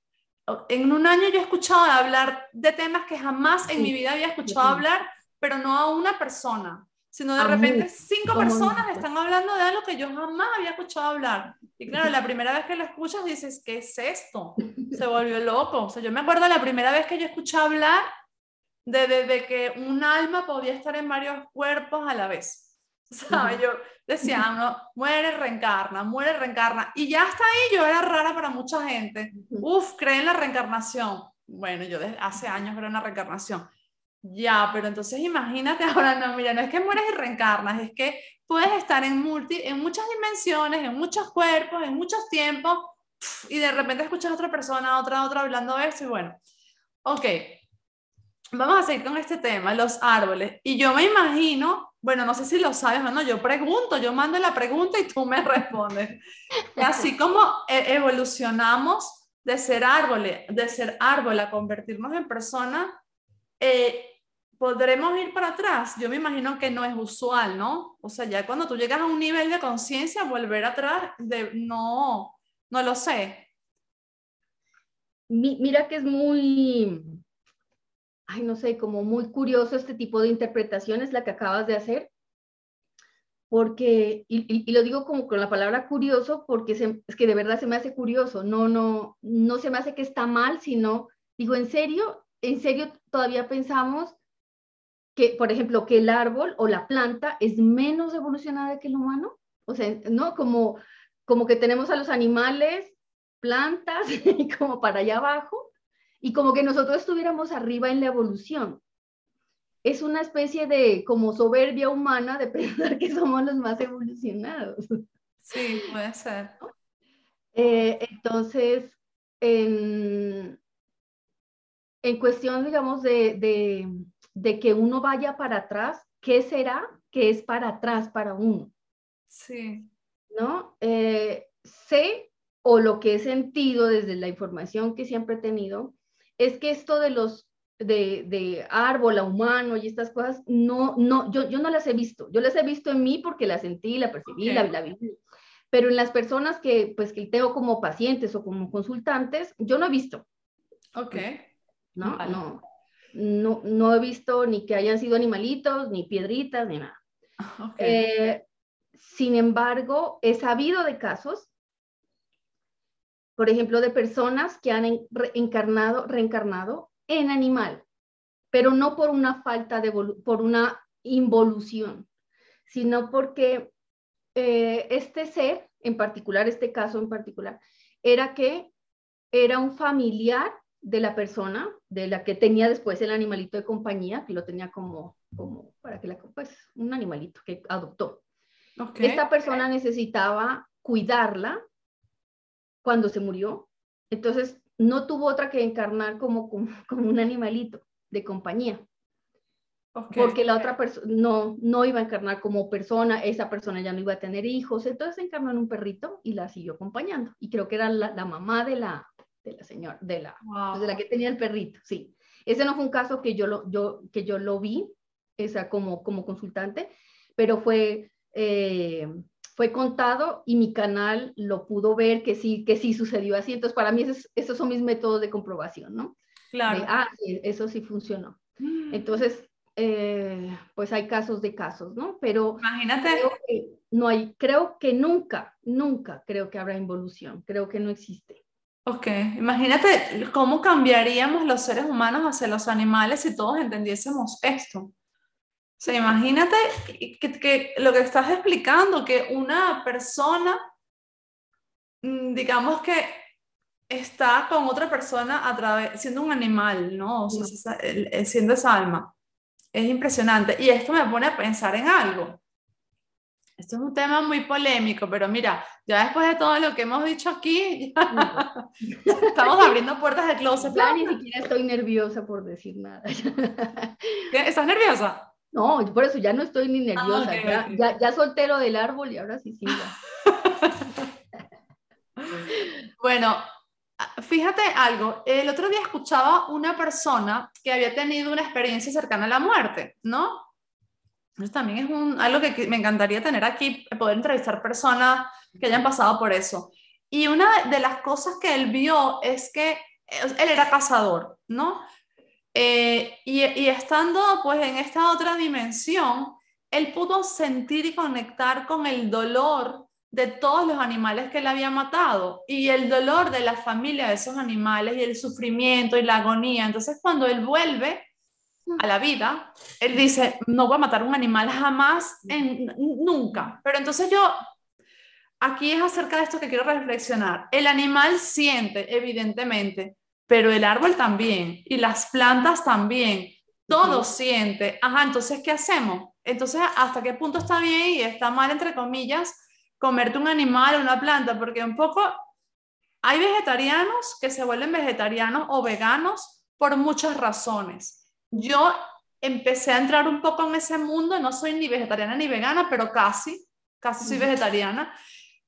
en un año yo he escuchado hablar de temas que jamás en mi vida había escuchado hablar, pero no a una persona, sino de repente cinco personas están hablando de algo que yo jamás había escuchado hablar. Y claro, la primera vez que lo escuchas dices, ¿qué es esto? Se volvió loco. O sea, yo me acuerdo la primera vez que yo escuché hablar de, de, que un alma podía estar en varios cuerpos a la vez. ¿Sabes? Yo decía, no, muere, reencarna, muere, reencarna. Y ya hasta ahí yo era rara para mucha gente. Uf, creen en la reencarnación. Bueno, yo desde hace años creo en la reencarnación. Ya, pero entonces imagínate ahora, no, mira, no es que mueres y reencarnas, es que puedes estar en, multi, en muchas dimensiones, en muchos cuerpos, en muchos tiempos, y de repente escuchas a otra persona, otra, otra hablando de eso, y bueno, ok, vamos a seguir con este tema, los árboles. Y yo me imagino, bueno, no sé si lo sabes o no, yo pregunto, yo mando la pregunta y tú me respondes. Y así como e, evolucionamos de ser árboles, de ser árbol a convertirnos en persona, eh, podremos ir para atrás. Yo me imagino que no es usual, ¿no? O sea, ya cuando tú llegas a un nivel de conciencia, volver atrás, de, no, no lo sé. mira que es muy, ay, no sé, como muy curioso este tipo de interpretaciones, la que acabas de hacer, porque, y, lo digo como con la palabra curioso, porque es que de verdad se me hace curioso, no, no, no se me hace que está mal, sino, digo, en serio, en serio todavía pensamos que, por ejemplo, que el árbol o la planta es menos evolucionada que el humano, o sea, ¿no? Como, como que tenemos a los animales, plantas, y como para allá abajo, y como que nosotros estuviéramos arriba en la evolución. Es una especie de como soberbia humana de pensar que somos los más evolucionados. Sí, puede ser. Eh, entonces, en, en, cuestión, digamos, de, de, de, que uno vaya para atrás, ¿qué será que es para atrás para uno? Sí. ¿No? Eh, sé, o lo que he sentido desde la información que siempre he tenido, es que esto de los de, de árbol a humano y estas cosas, no, no, yo, yo no las he visto. Yo las he visto en mí porque las sentí, la percibí, la, la viví. Pero en las personas que, pues, que tengo como pacientes o como consultantes, yo no he visto. Ok. No, no, no, no he visto ni que hayan sido animalitos, ni piedritas, ni nada. Okay. Eh, sin embargo, he sabido de casos por ejemplo, de personas que han encarnado, reencarnado en animal, pero no por una falta de, por una involución, sino porque eh, este ser, en particular, este caso en particular, era que era un familiar de la persona, de la que tenía después el animalito de compañía, que lo tenía como, como para que la, pues, un animalito que adoptó. Esta persona necesitaba cuidarla cuando se murió. Entonces, no tuvo otra que encarnar como, como, un animalito de compañía. Porque la otra persona no, no iba a encarnar como persona, esa persona ya no iba a tener hijos, entonces encarnó en un perrito y la siguió acompañando. Y creo que era la, la mamá de la, de la señora, de la, pues, de la que tenía el perrito, sí. Ese no fue un caso que yo lo, yo, que yo lo vi, esa como, como consultante, pero fue, eh, fue contado y mi canal lo pudo ver que sí, que sí sucedió así. Entonces, para mí esos, son mis métodos de comprobación, ¿no? Claro. ah, eso sí funcionó. Mm. Entonces, eh, pues hay casos de casos, ¿no? Pero imagínate. Creo que no hay, creo que nunca, nunca creo que habrá involución, creo que no existe. Ok, imagínate cómo cambiaríamos los seres humanos hacia los animales si todos entendiésemos esto. O sea, imagínate que, lo que estás explicando, que una persona, mm, digamos que está con otra persona a través, siendo un animal, ¿no? O sea, siendo esa alma. Es impresionante. Y esto me pone a pensar en algo. Esto es un tema muy polémico, pero mira, ya después de todo lo que hemos dicho aquí, estamos abriendo puertas de closet. Ya ni siquiera estoy nerviosa por decir nada. ¿Estás nerviosa? No, por eso ya no estoy ni ah, nerviosa. ya, ya, soltero del árbol y ahora sí sí. bueno, fíjate algo. El otro día escuchaba una persona que había tenido una experiencia cercana a la muerte, ¿no? Eso también es un, algo que me encantaría tener aquí, poder entrevistar personas que hayan pasado por eso. Y una de las cosas que él vio es que él era cazador, ¿no? Eh, y, estando pues en esta otra dimensión, él pudo sentir y conectar con el dolor de todos los animales que él había matado y el dolor de la familia de esos animales y el sufrimiento y la agonía. Entonces, cuando él vuelve a la vida, él dice, no voy a matar un animal jamás, en, nunca. Pero entonces yo, aquí es acerca de esto que quiero reflexionar. El animal siente, evidentemente, pero el árbol también y las plantas también. Todo siente. Ajá, entonces, ¿qué hacemos? Entonces, ¿hasta qué punto está bien y está mal, entre comillas, comerte un animal o una planta? Porque un poco hay vegetarianos que se vuelven vegetarianos o veganos por muchas razones. Yo empecé a entrar un poco en ese mundo, no soy ni vegetariana ni vegana, pero casi, casi soy vegetariana.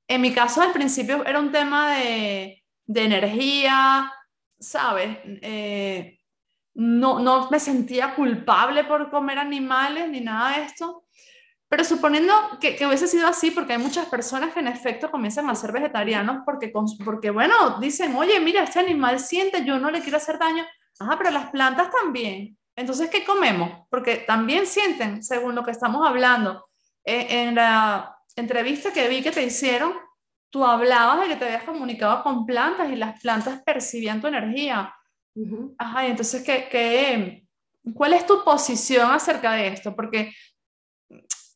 En mi caso, al principio era un tema de, de energía, ¿sabes? Eh, no, no me sentía culpable por comer animales ni nada de esto. Pero suponiendo que, que, hubiese sido así, porque hay muchas personas que en efecto comienzan a ser vegetarianos porque, porque, bueno, dicen, oye, mira, este animal siente, yo no le quiero hacer daño. Ajá, pero las plantas también. Entonces, ¿qué comemos? Porque también sienten, según lo que estamos hablando. Eh, en la entrevista que vi que te hicieron, tú hablabas de que te habías comunicado con plantas y las plantas percibían tu energía. Ajá, y entonces, ¿qué, ¿qué, cuál es tu posición acerca de esto? Porque,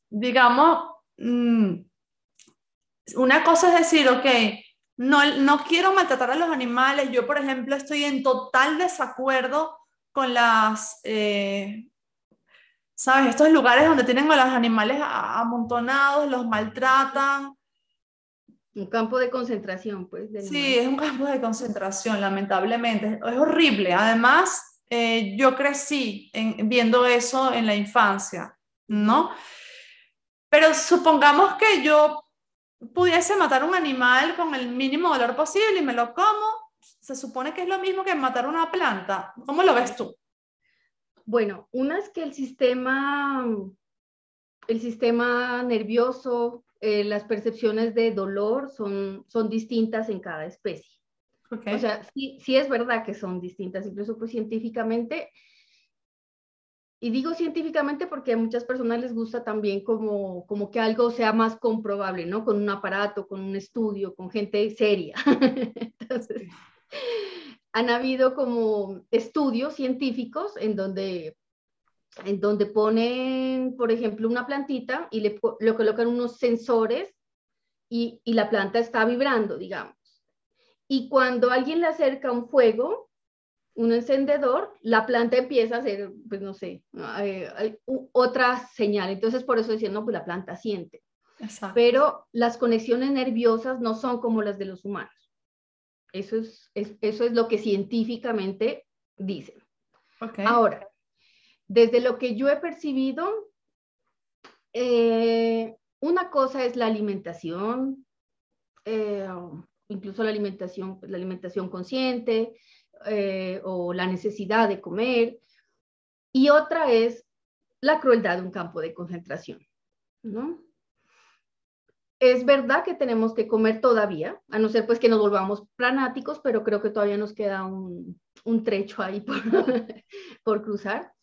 digamos, mm, una cosa es decir, ok, no, no quiero maltratar a los animales. Yo, por ejemplo, estoy en total desacuerdo con las, eh, ¿sabes? Estos lugares donde tienen a los animales amontonados, los maltratan. Un campo de concentración, pues. Sí, es un campo de concentración, lamentablemente. Es horrible. Además, eh, yo crecí viendo eso en la infancia, ¿no? Pero supongamos que yo pudiese matar un animal con el mínimo dolor posible y me lo como, se supone que es lo mismo que matar una planta. ¿Cómo lo ves tú? Bueno, una es que el sistema, el sistema nervioso eh, las percepciones de dolor son, son distintas en cada especie. O sea, sí, sí es verdad que son distintas, incluso pues científicamente. Y digo científicamente porque a muchas personas les gusta también como, como que algo sea más comprobable, ¿no? Con un aparato, con un estudio, con gente seria. Entonces, han habido como estudios científicos en donde en donde ponen, por ejemplo, una plantita y le, colocan unos sensores y, la planta está vibrando, digamos. Y cuando alguien le acerca un fuego, un encendedor, la planta empieza a hacer, pues no sé, eh, otra señal. Entonces, por eso decían, no, pues la planta siente. Pero las conexiones nerviosas no son como las de los humanos. Eso es, eso es lo que científicamente dicen. Ahora, desde lo que yo he percibido, eh, una cosa es la alimentación, eh, incluso la alimentación, la alimentación consciente eh, o la necesidad de comer, y otra es la crueldad de un campo de concentración, ¿no? Es verdad que tenemos que comer todavía, a no ser pues que nos volvamos pranáticos, pero creo que todavía nos queda un, trecho ahí por, por cruzar.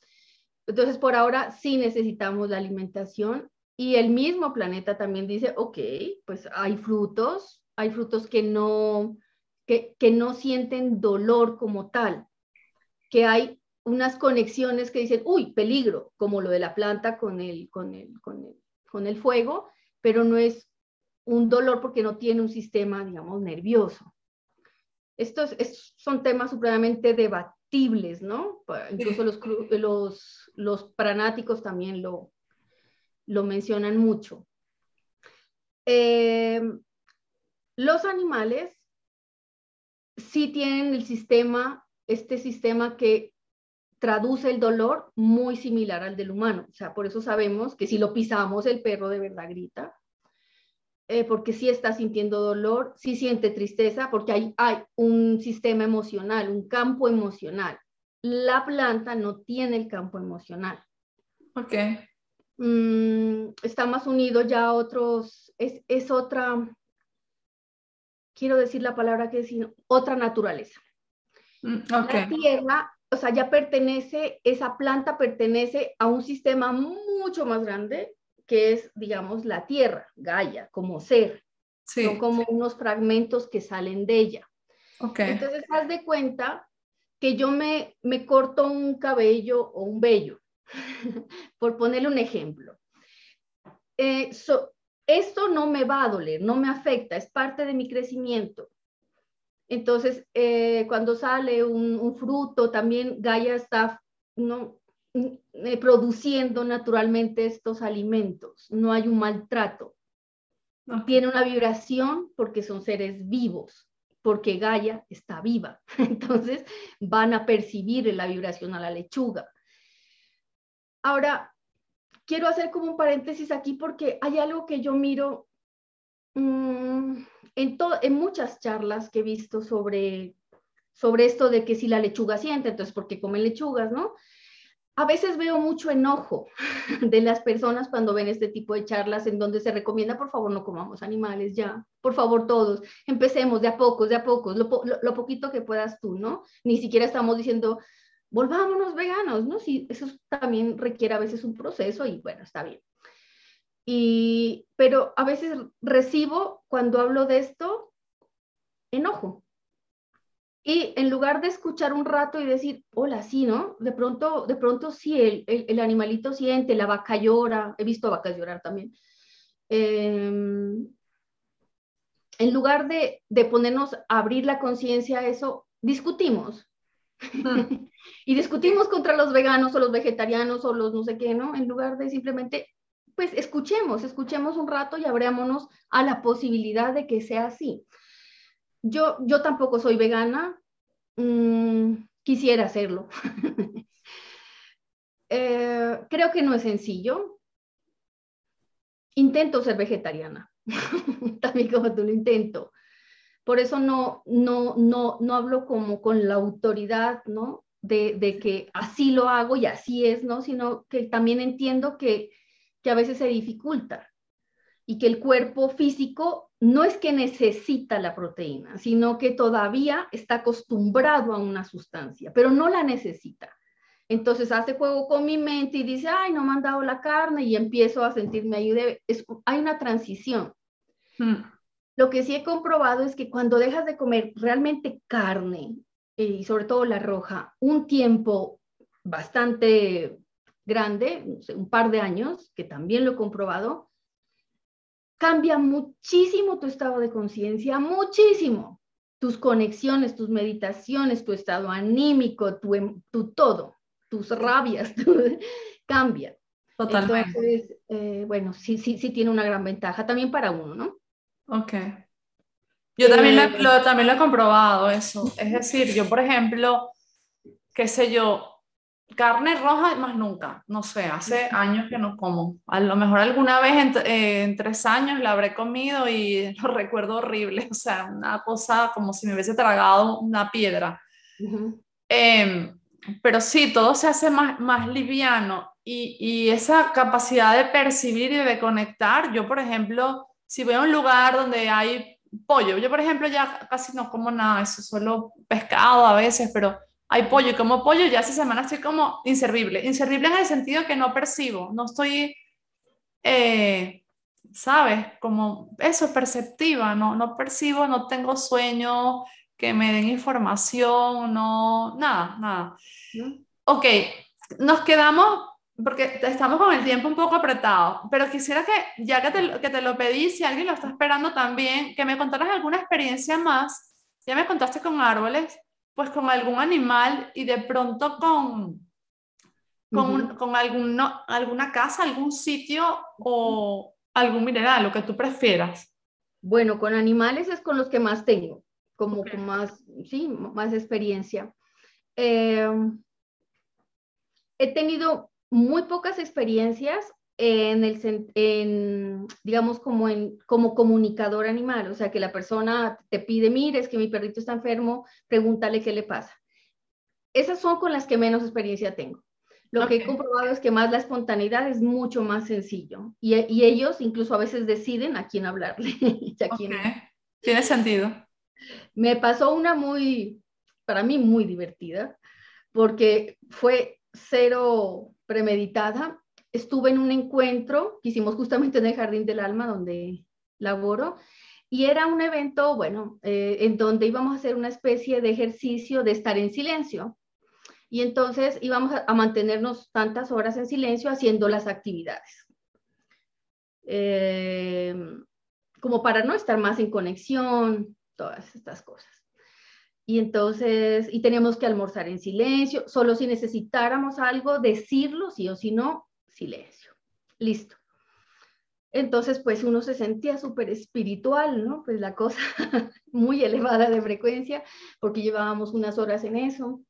Entonces, por ahora sí necesitamos la alimentación y el mismo planeta también dice, ok, pues hay frutos, hay frutos que no, que, que no sienten dolor como tal, que hay unas conexiones que dicen, uy, peligro, como lo de la planta con el, con el, con el, con el fuego, pero no es un dolor porque no tiene un sistema, digamos, nervioso. Estos son temas supremamente ¿no? Incluso los, los, los pranáticos también lo, lo mencionan mucho. Eh, los animales sí tienen el sistema, este sistema que traduce el dolor muy similar al del humano. O sea, por eso sabemos que si lo pisamos, el perro de verdad grita, eh, porque sí está sintiendo dolor, sí siente tristeza, porque hay, hay un sistema emocional, un campo emocional la planta no tiene el campo emocional. Ok. Mm, está más unido ya a otros, es, otra, quiero decir la palabra que es otra naturaleza. Mm, okay. La tierra, o sea, ya pertenece, esa planta pertenece a un sistema mucho más grande que es, digamos, la tierra, Gaia, como ser. Son como unos fragmentos que salen de ella. Entonces, haz de cuenta que yo me, me corto un cabello o un vello, por ponerle un ejemplo. Eh, esto no me va a doler, no me afecta, es parte de mi crecimiento. Entonces, eh, cuando sale un, fruto, también Gaia está ¿no? Eh, produciendo naturalmente estos alimentos, no hay un maltrato. Tiene una vibración porque son seres vivos, porque Gaia está viva. Entonces van a percibir la vibración a la lechuga. Ahora, quiero hacer como un paréntesis aquí porque hay algo que yo miro mm, en, en muchas charlas que he visto sobre, sobre esto de que si la lechuga siente, entonces, ¿por qué comen lechugas, no? A veces veo mucho enojo de las personas cuando ven este tipo de charlas en donde se recomienda, por favor, no comamos animales ya, por favor, todos, empecemos de a pocos, de a pocos, lo, poquito que puedas tú, ¿no? Ni siquiera estamos diciendo, volvámonos veganos, ¿no? Sí, eso también requiere a veces un proceso y bueno, está bien. Y, pero a veces recibo, cuando hablo de esto, enojo, y en lugar de escuchar un rato y decir, hola, sí, ¿no? De pronto, de pronto sí, el, el, animalito siente, la vaca llora, he visto vacas llorar también. Em, en lugar de, de, ponernos a abrir la conciencia a eso, discutimos. y discutimos contra los veganos o los vegetarianos o los no sé qué, ¿no? En lugar de simplemente, pues escuchemos, escuchemos un rato y abrámonos a la posibilidad de que sea así. Yo, yo tampoco soy vegana, mm, quisiera hacerlo. Eh, creo que no es sencillo. Intento ser vegetariana, también como tú lo intento. Por eso no, no, no, no hablo como con la autoridad, ¿no? De, de, que así lo hago y así es, ¿no? Sino que también entiendo que, que a veces se dificulta y que el cuerpo físico no es que necesita la proteína, sino que todavía está acostumbrado a una sustancia, pero no la necesita. Entonces hace juego con mi mente y dice, ay, no me han dado la carne y empiezo a sentirme ahí. hay una transición. Hmm. Lo que sí he comprobado es que cuando dejas de comer realmente carne, eh, y sobre todo la roja, un tiempo bastante grande, un par de años, que también lo he comprobado, cambia muchísimo tu estado de conciencia, muchísimo. Tus conexiones, tus meditaciones, tu estado anímico, tu, em, tu todo, tus rabias, cambia. Totalmente. Entonces, eh, bueno, sí, sí, sí tiene una gran ventaja también para uno, ¿no? Ok. Yo también, eh, lo, también lo he comprobado eso. Es decir, yo, por ejemplo, qué sé yo, carne roja más nunca, no sé, hace años que no como. A lo mejor alguna vez eh, en, tres años la habré comido y lo recuerdo horrible, o sea, una cosa como si me hubiese tragado una piedra. Em, pero sí, todo se hace más, más liviano y, y, esa capacidad de percibir y de conectar, yo por ejemplo, si voy a un lugar donde hay pollo, yo por ejemplo ya casi no como nada, eso solo pescado a veces, pero hay pollo y como pollo ya esa semana estoy como inservible. Inservible en el sentido que no percibo, no estoy, eh, ¿sabes? Como eso, perceptiva, no, no percibo, no tengo sueño, que me den información, no, nada, nada. Ok, nos quedamos, porque estamos con el tiempo un poco apretado, pero quisiera que, ya que te, que te lo pedí, si alguien lo está esperando también, que me contaras alguna experiencia más. Ya me contaste con árboles, pues con algún animal y de pronto con, con, con alguna casa, algún sitio o algún mineral, lo que tú prefieras. Bueno, con animales es con los que más tengo, como con más, sí, más experiencia. Em, he tenido muy pocas experiencias en el, en, digamos, como, en, como comunicador animal, o sea, que la persona te pide, mire, es que mi perrito está enfermo, pregúntale qué le pasa. Esas son con las que menos experiencia tengo. Lo que he comprobado es que más la espontaneidad es mucho más sencillo y, y ellos incluso a veces deciden a quién hablarle. a quién... Tiene sentido. Me pasó una muy, para mí muy divertida, porque fue cero premeditada estuve en un encuentro que hicimos justamente en el Jardín del Alma, donde laboro, y era un evento, bueno, eh, en donde íbamos a hacer una especie de ejercicio de estar en silencio. Y entonces íbamos a, mantenernos tantas horas en silencio haciendo las actividades. Eh, como para no estar más en conexión, todas estas cosas. Y entonces, y teníamos que almorzar en silencio, solo si necesitáramos algo, decirlo, sí o si no, silencio. Listo. Entonces, pues uno se sentía súper espiritual, ¿no? Pues la cosa muy elevada de frecuencia, porque llevábamos unas horas en eso.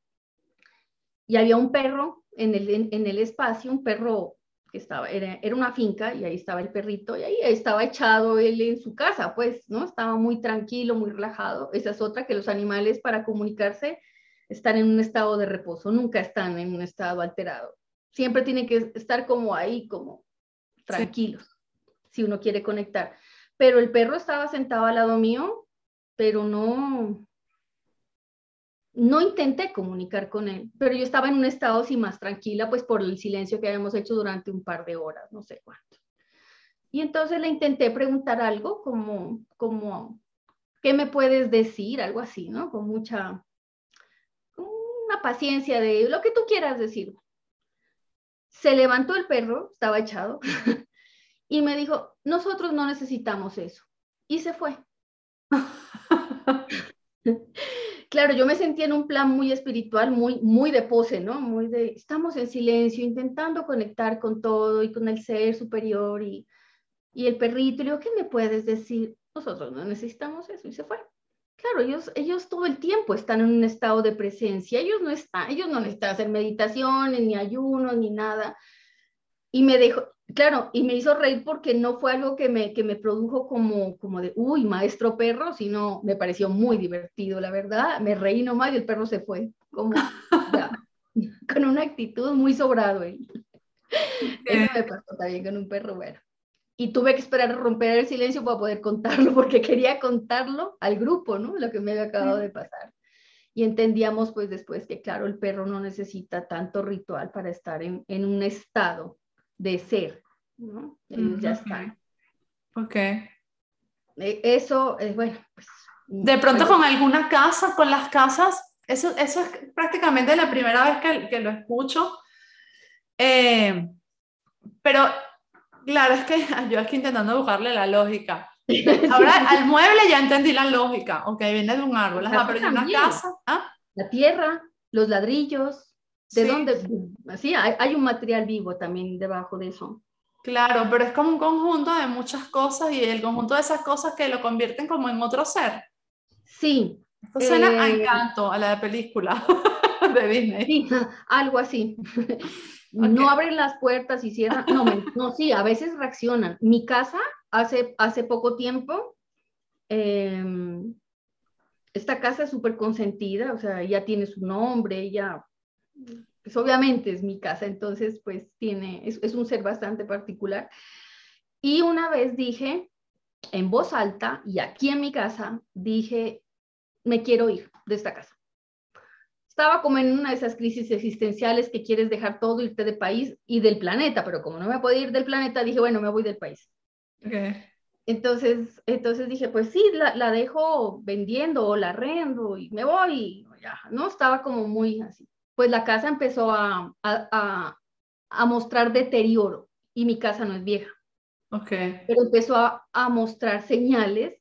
Y había un perro en el, en, el espacio, un perro que estaba, era, era, una finca y ahí estaba el perrito y ahí estaba echado él en su casa, pues, ¿no? Estaba muy tranquilo, muy relajado. Esa es otra que los animales para comunicarse están en un estado de reposo, nunca están en un estado alterado. Siempre tienen que estar como ahí, como tranquilos si uno quiere conectar. Pero el perro estaba sentado al lado mío, pero no, no intenté comunicar con él, pero yo estaba en un estado así más tranquila, pues por el silencio que habíamos hecho durante un par de horas, no sé cuánto. Y entonces le intenté preguntar algo como, como, ¿qué me puedes decir? Algo así, ¿no? Con mucha, una paciencia de lo que tú quieras decir. Se levantó el perro, estaba echado, y me dijo, nosotros no necesitamos eso. Y se fue. claro, yo me sentía en un plan muy espiritual, muy, muy de pose, ¿no? Muy de, estamos en silencio, intentando conectar con todo y con el ser superior y, y el perrito. Y le digo, ¿qué me puedes decir? Nosotros no necesitamos eso. Y se fue. Claro, ellos, ellos todo el tiempo están en un estado de presencia. Ellos no están, ellos no necesitan hacer meditaciones, ni ayuno, ni nada. Y me dejó, claro, y me hizo reír porque no fue algo que me, que me produjo como, como de, uy, maestro perro, sino me pareció muy divertido, la verdad. Me reí nomás y el perro se fue, como, con una actitud muy sobrado. Eso me pasó también con un perro, bueno. Y tuve que esperar a romper el silencio para poder contarlo, porque quería contarlo al grupo, ¿no? Lo que me había acabado de pasar. Y entendíamos pues después que, claro, el perro no necesita tanto ritual para estar en, en un estado de ser, ¿no? Ya está. Ok. E, eso es, bueno, pues... De pronto con alguna casa, con las casas, eso, eso es prácticamente la primera vez que, que lo escucho. Eh, pero, claro, es que yo aquí intentando buscarle la lógica. Ahora, al mueble ya entendí la lógica. Ok, viene de un árbol. pero una casa. ¿ah? La tierra, los ladrillos, ¿De dónde? Sí, hay, hay, un material vivo también debajo de eso. Claro, pero es como un conjunto de muchas cosas y el conjunto de esas cosas que lo convierten como en otro ser. Sí. Esto suena a eh, encanto, a la de película de Disney. Sí, algo así. No abren las puertas y cierran. No, no, sí, a veces reaccionan. Mi casa hace, hace poco tiempo, em, esta casa es súper consentida, o sea, ya tiene su nombre, ya pues obviamente es mi casa, entonces pues tiene, es, es un ser bastante particular. Y una vez dije en voz alta y aquí en mi casa, dije, me quiero ir de esta casa. Estaba como en una de esas crisis existenciales que quieres dejar todo, irte de país y del planeta, pero como no me puedo ir del planeta, dije, bueno, me voy del país. Entonces, entonces dije, pues sí, la, la, dejo vendiendo o la rendo y me voy. ya, ¿no? Estaba como muy así pues la casa empezó a, a, a, mostrar deterioro y mi casa no es vieja. Ok. Pero empezó a, a mostrar señales,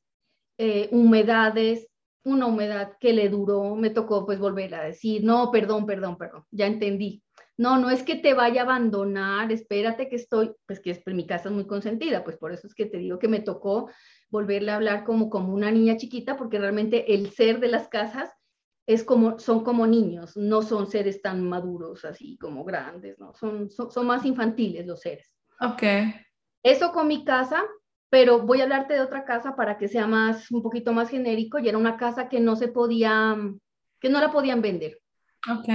eh, humedades, una humedad que le duró, me tocó pues volver a decir, no, perdón, perdón, perdón, ya entendí. No, no es que te vaya a abandonar, espérate que estoy, pues que es, pues, mi casa es muy consentida, pues por eso es que te digo que me tocó volverle a hablar como, como una niña chiquita, porque realmente el ser de las casas es como, son como niños, no son seres tan maduros, así como grandes, ¿no? Son, son, más infantiles los seres. Ok. Eso con mi casa, pero voy a hablarte de otra casa para que sea más, un poquito más genérico, y era una casa que no se podía, que no la podían vender. Ok.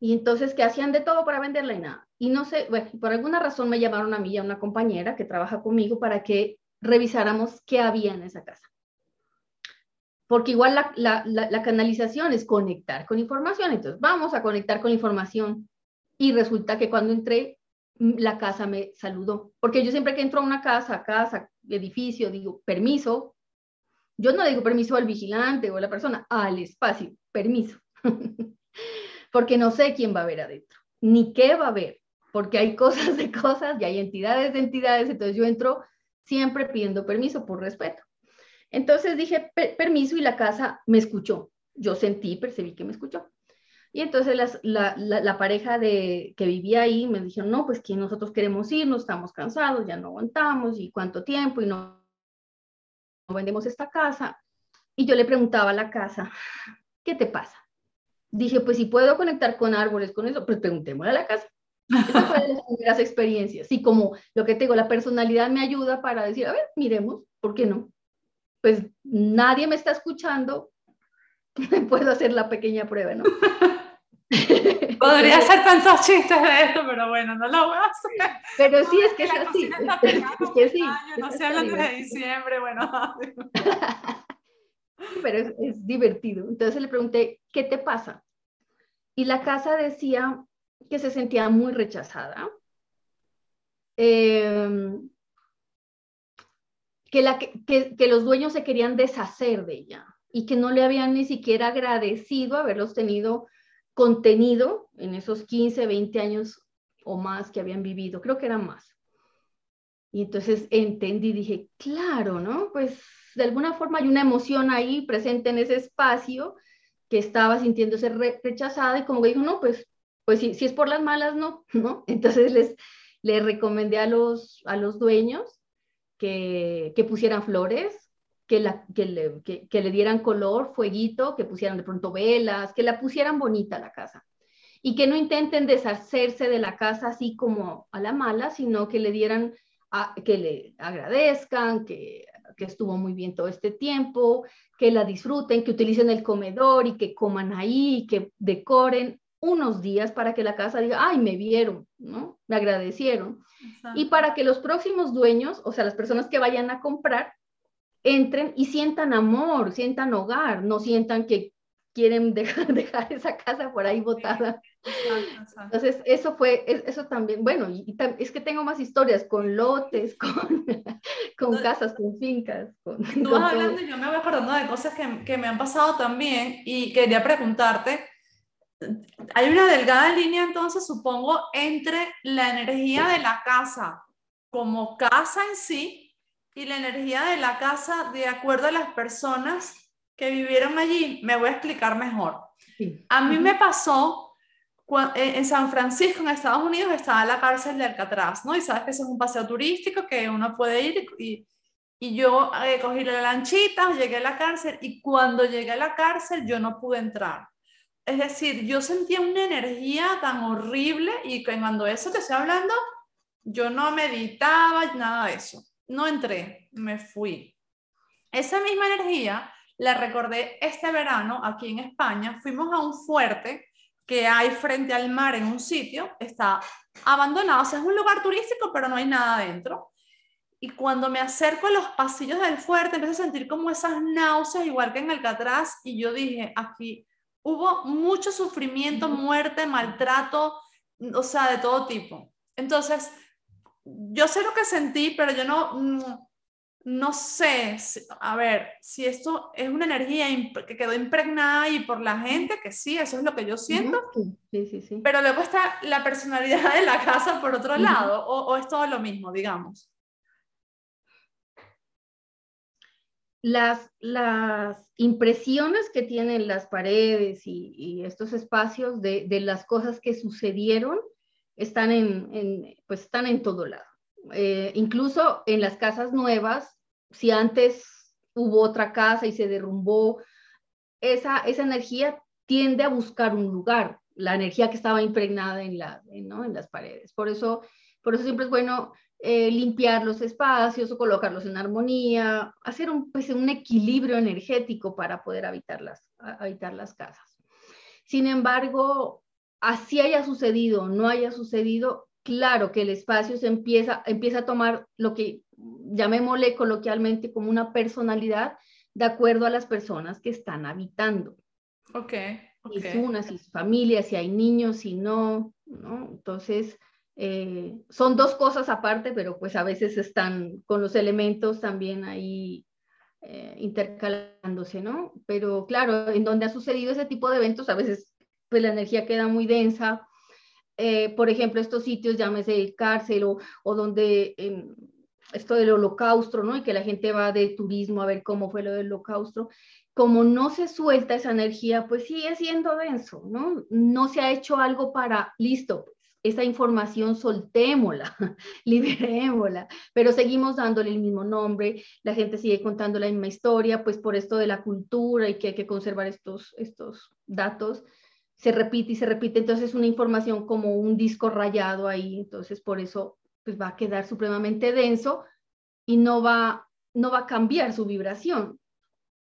Y entonces, que hacían de todo para venderla y nada. Y no sé, bueno, por alguna razón me llamaron a mí y a una compañera que trabaja conmigo para que revisáramos qué había en esa casa porque igual la, canalización es conectar con información, entonces vamos a conectar con información y resulta que cuando entré mm, la casa me saludó. Porque yo siempre que entro a una casa, casa, edificio, digo, permiso. Yo no digo permiso al vigilante o a la persona, al espacio, permiso. porque no sé quién va a ver adentro, ni qué va a ver, porque hay cosas de cosas y hay entidades de entidades, entonces yo entro siempre pidiendo permiso por respeto. Entonces dije permiso y la casa me escuchó. Yo sentí, percibí que me escuchó. Y entonces la, pareja de, que vivía ahí me dijeron, no, pues que nosotros queremos irnos, estamos cansados, ya no aguantamos, y cuánto tiempo, y no, no vendemos esta casa. Y yo le preguntaba a la casa, ¿qué te pasa? Dije, pues si puedo conectar con árboles, con eso, pues preguntémosle a la casa. Esa fue de las primeras experiencias. Y como lo que tengo, la personalidad me ayuda para decir, a ver, miremos, ¿por qué no? Pues nadie me está escuchando, puedo hacer la pequeña prueba, ¿no? Podría hacer tantos chistes de esto, pero bueno, no lo voy a hacer. Pero sí, es que es así. Es que sí. No sé, hablando de diciembre, bueno. Pero es, es, divertido. Entonces le pregunté, ¿qué te pasa? Y la casa decía que se sentía muy rechazada. Em, que, la, que, que los dueños se querían deshacer de ella y que no le habían ni siquiera agradecido haberlos tenido contenido en esos 15, 20 años o más que habían vivido, creo que eran más. Y entonces entendí, dije, claro, ¿no? Pues de alguna forma hay una emoción ahí presente en ese espacio que estaba sintiéndose rechazada y como que dijo, no, pues, pues si, si es por las malas, no, ¿no? Entonces les, les recomendé a los, a los dueños que, que pusieran flores, que, la, que, le, que, le dieran color, fueguito, que pusieran de pronto velas, que la pusieran bonita la casa. Y que no intenten deshacerse de la casa así como a la mala, sino que le dieran, que le agradezcan, que, que estuvo muy bien todo este tiempo, que la disfruten, que utilicen el comedor y que coman ahí, que decoren unos días para que la casa diga, ay, me vieron, ¿no? Me agradecieron. Y para que los próximos dueños, o sea, las personas que vayan a comprar, entren y sientan amor, sientan hogar, no sientan que quieren dejar, dejar esa casa por ahí botada. Entonces, eso fue, eso también, bueno, y, es que tengo más historias con lotes, con, con casas, con fincas. Con, Tú vas hablando y yo me voy acordando de cosas que, que me han pasado también y quería preguntarte, hay una delgada línea entonces, supongo, entre la energía de la casa como casa en sí y la energía de la casa de acuerdo a las personas que vivieron allí. Me voy a explicar mejor. A mí me pasó en San Francisco, en Estados Unidos, estaba la cárcel de Alcatraz, ¿no? Y sabes que eso es un paseo turístico que uno puede ir y, y yo eh, cogí la lanchita, llegué a la cárcel y cuando llegué a la cárcel yo no pude entrar. Es decir, yo sentía una energía tan horrible y cuando eso te estoy hablando, yo no meditaba, nada de eso no entré, me fui. Esa misma energía la recordé este verano aquí en España. Fuimos a un fuerte que hay frente al mar en un sitio, está abandonado, o sea, es un lugar turístico, pero no hay nada dentro. Y cuando me acerco a los pasillos del fuerte, empiezo a sentir como esas náuseas, igual que en Alcatraz, y yo dije, aquí hubo mucho sufrimiento, muerte, maltrato, o sea, de todo tipo. Entonces, yo sé lo que sentí, pero yo no, mm, no, sé, a ver, si esto es una energía que quedó impregnada y por la gente, que sí, eso es lo que yo siento. Sí, sí, sí. Pero luego está la personalidad de la casa por otro lado, o, es todo lo mismo, digamos. Las, las impresiones que tienen las paredes y, estos espacios de, de, las cosas que sucedieron están en, pues están en todo lado. Eh, incluso en las casas nuevas, si antes hubo otra casa y se derrumbó, esa, esa energía tiende a buscar un lugar, la energía que estaba impregnada en, la, ¿no? en las paredes. Por eso, por eso siempre es bueno eh, limpiar los espacios o colocarlos en armonía, hacer un, pues, un equilibrio energético para poder habitar las, habitar las casas. Sin embargo, así haya sucedido o no haya sucedido, claro que el espacio se empieza, empieza a tomar lo que llamémosle coloquialmente como una personalidad de acuerdo a las personas que están habitando. Ok. okay. Si es una, si es familia, si hay niños, si no, ¿no? Entonces, Eh, son dos cosas aparte, pero pues a veces están con los elementos también ahí eh, intercalándose, ¿no? Pero claro, en donde ha sucedido ese tipo de eventos, a veces pues la energía queda muy densa. Eh, por ejemplo, estos sitios, llámese el cárcel o, o donde esto del holocausto, ¿no? Y que la gente va de turismo a ver cómo fue lo del holocausto. Como no se suelta esa energía, pues sigue siendo denso, ¿no? No se ha hecho algo para, listo, esa información soltémosla, liberémosla, pero seguimos dándole el mismo nombre, la gente sigue contando la misma historia, pues por esto de la cultura y que hay que conservar estos, estos datos, se repite y se repite, entonces es una información como un disco rayado ahí, entonces por eso pues va a quedar supremamente denso y no va, no va a cambiar su vibración,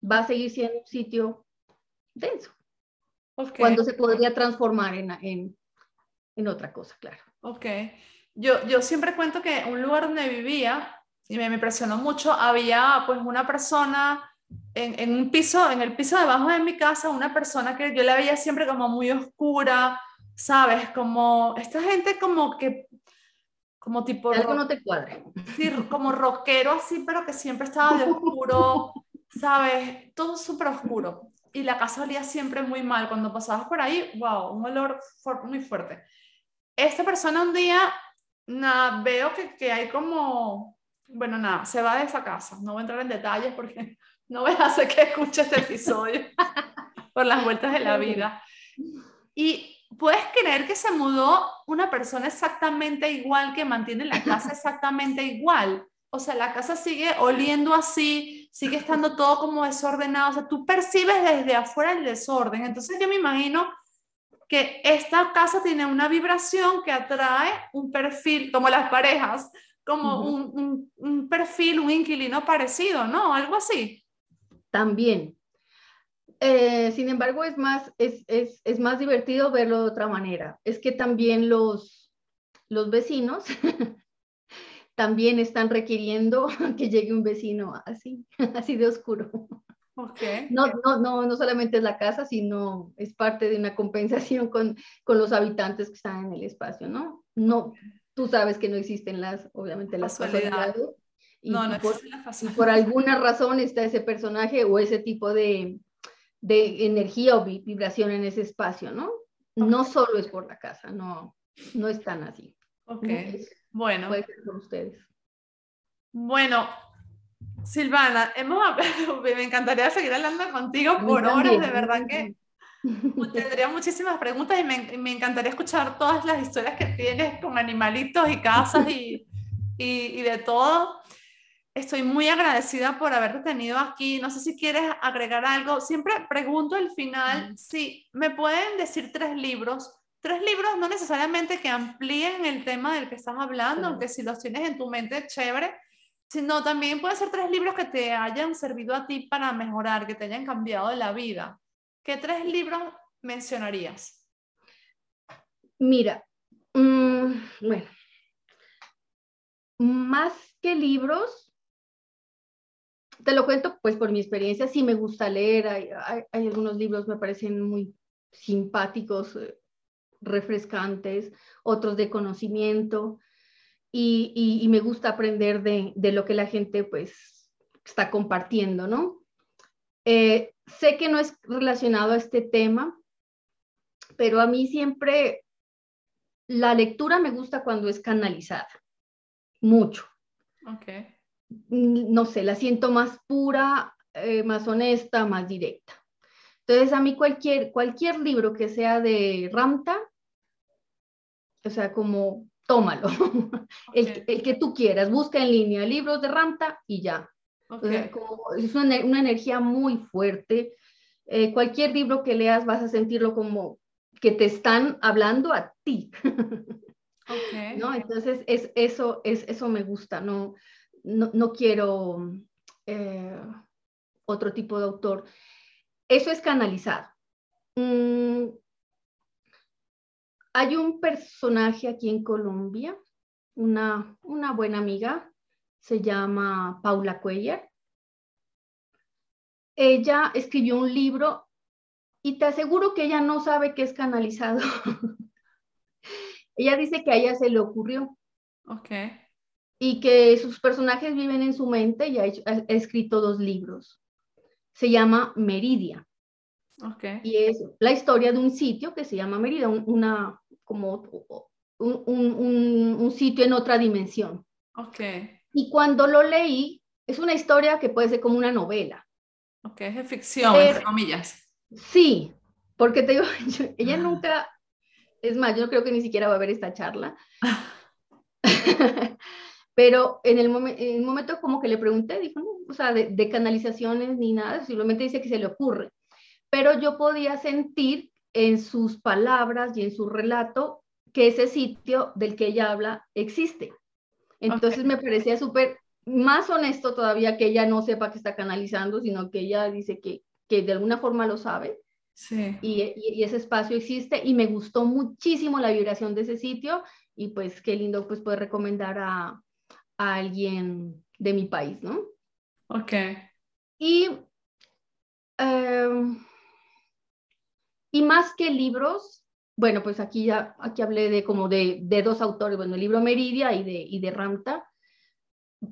va a seguir siendo un sitio denso. Cuando se podría transformar en, en, en otra cosa, claro. Ok. Yo, yo siempre cuento que un lugar donde vivía, y me, impresionó mucho, había pues una persona en, en, un piso, en el piso debajo de mi casa, una persona que yo la veía siempre como muy oscura, ¿sabes? Como esta gente como que, como tipo... Algo no te cuadre. Sí, como rockero así, pero que siempre estaba de oscuro, ¿sabes? Todo súper oscuro. Y la casa olía siempre muy mal. Cuando pasabas por ahí, wow, un olor muy fuerte esta persona un día, nada, veo que, que, hay como, bueno, nada, se va de esa casa. No voy a entrar en detalles porque no voy a hacer que escuche este episodio por las vueltas de la vida. Y puedes creer que se mudó una persona exactamente igual que mantiene la casa exactamente igual. O sea, la casa sigue oliendo así, sigue estando todo como desordenado. O sea, tú percibes desde afuera el desorden. Entonces yo me imagino que esta casa tiene una vibración que atrae un perfil, como las parejas, como un, perfil, un inquilino parecido, ¿no? Algo así. También. Eh, sin embargo, es más, es, es, más divertido verlo de otra manera. Es que también los, los vecinos también están requiriendo que llegue un vecino así, así de oscuro. No, no, no, no solamente es la casa, sino es parte de una compensación con, con los habitantes que están en el espacio, ¿no? No, tú sabes que no existen las, obviamente, las casualidades. Y, no, no por, y por alguna razón está ese personaje o ese tipo de, de energía o vibración en ese espacio, ¿no? No solo es por la casa, no, no es tan así. Ok, bueno. Puede ser por ustedes. Bueno, Silvana, hemos, me encantaría seguir hablando contigo por horas, de verdad que tendría muchísimas preguntas y me, me, encantaría escuchar todas las historias que tienes con animalitos y casas y, y, y, de todo. Estoy muy agradecida por haberte tenido aquí. No sé si quieres agregar algo. Siempre pregunto al final si me pueden decir tres libros. Tres libros no necesariamente que amplíen el tema del que estás hablando, aunque si los tienes en tu mente, chévere sino también pueden ser tres libros que te hayan servido a ti para mejorar, que te hayan cambiado la vida. ¿Qué tres libros mencionarías? Mira, mm, bueno, más que libros, te lo cuento pues por mi experiencia, sí me gusta leer, hay, hay algunos libros me parecen muy simpáticos, eh, refrescantes, otros de conocimiento, y, me gusta aprender de, lo que la gente pues está compartiendo, ¿no? Eh, sé que no es relacionado a este tema, pero a mí siempre la lectura me gusta cuando es canalizada, mucho. Okay. Mm, no sé, la siento más pura, eh, más honesta, más directa. Entonces, a mí cualquier, cualquier libro que sea de Ramta, o sea, como tómalo, el, que tú quieras, busca en línea libros de Ramta y ya. es una, energía muy fuerte. Eh, cualquier libro que leas vas a sentirlo como que te están hablando a ti. ¿No? Entonces, es, eso, es, eso me gusta, no, no, quiero eh, otro tipo de autor. Eso es canalizado. Mm, hay un personaje aquí en Colombia, una, una buena amiga, se llama Paula Cuellar. Ella escribió un libro y te aseguro que ella no sabe qué es canalizado. ella dice que a ella se le ocurrió. Ok. Y que sus personajes viven en su mente y ha, ha escrito dos libros. Se llama Meridia. Ok. Y es la historia de un sitio que se llama Meridia, un, una, como un, un, un, sitio en otra dimensión. Ok. Y cuando lo leí, es una historia que puede ser como una novela. Ok, es de ficción, entre comillas. Sí, porque te digo, ella nunca, es más, yo creo que ni siquiera va a ver esta charla. Pero en el, en el, momento como que le pregunté, dijo, no, o sea, de, de, canalizaciones ni nada, simplemente dice que se le ocurre. Pero yo podía sentir en sus palabras y en su relato que ese sitio del que ella habla existe. Entonces okay. me parecía súper más honesto todavía que ella no sepa que está canalizando, sino que ella dice que, que de alguna forma lo sabe. Sí. Y, y, y, ese espacio existe y me gustó muchísimo la vibración de ese sitio y pues qué lindo pues poder recomendar a, a alguien de mi país, ¿no? Ok. Y, eh, y más que libros, bueno, pues aquí ya aquí hablé de como de, de dos autores, bueno, el libro Meridia y de, y de Ramta,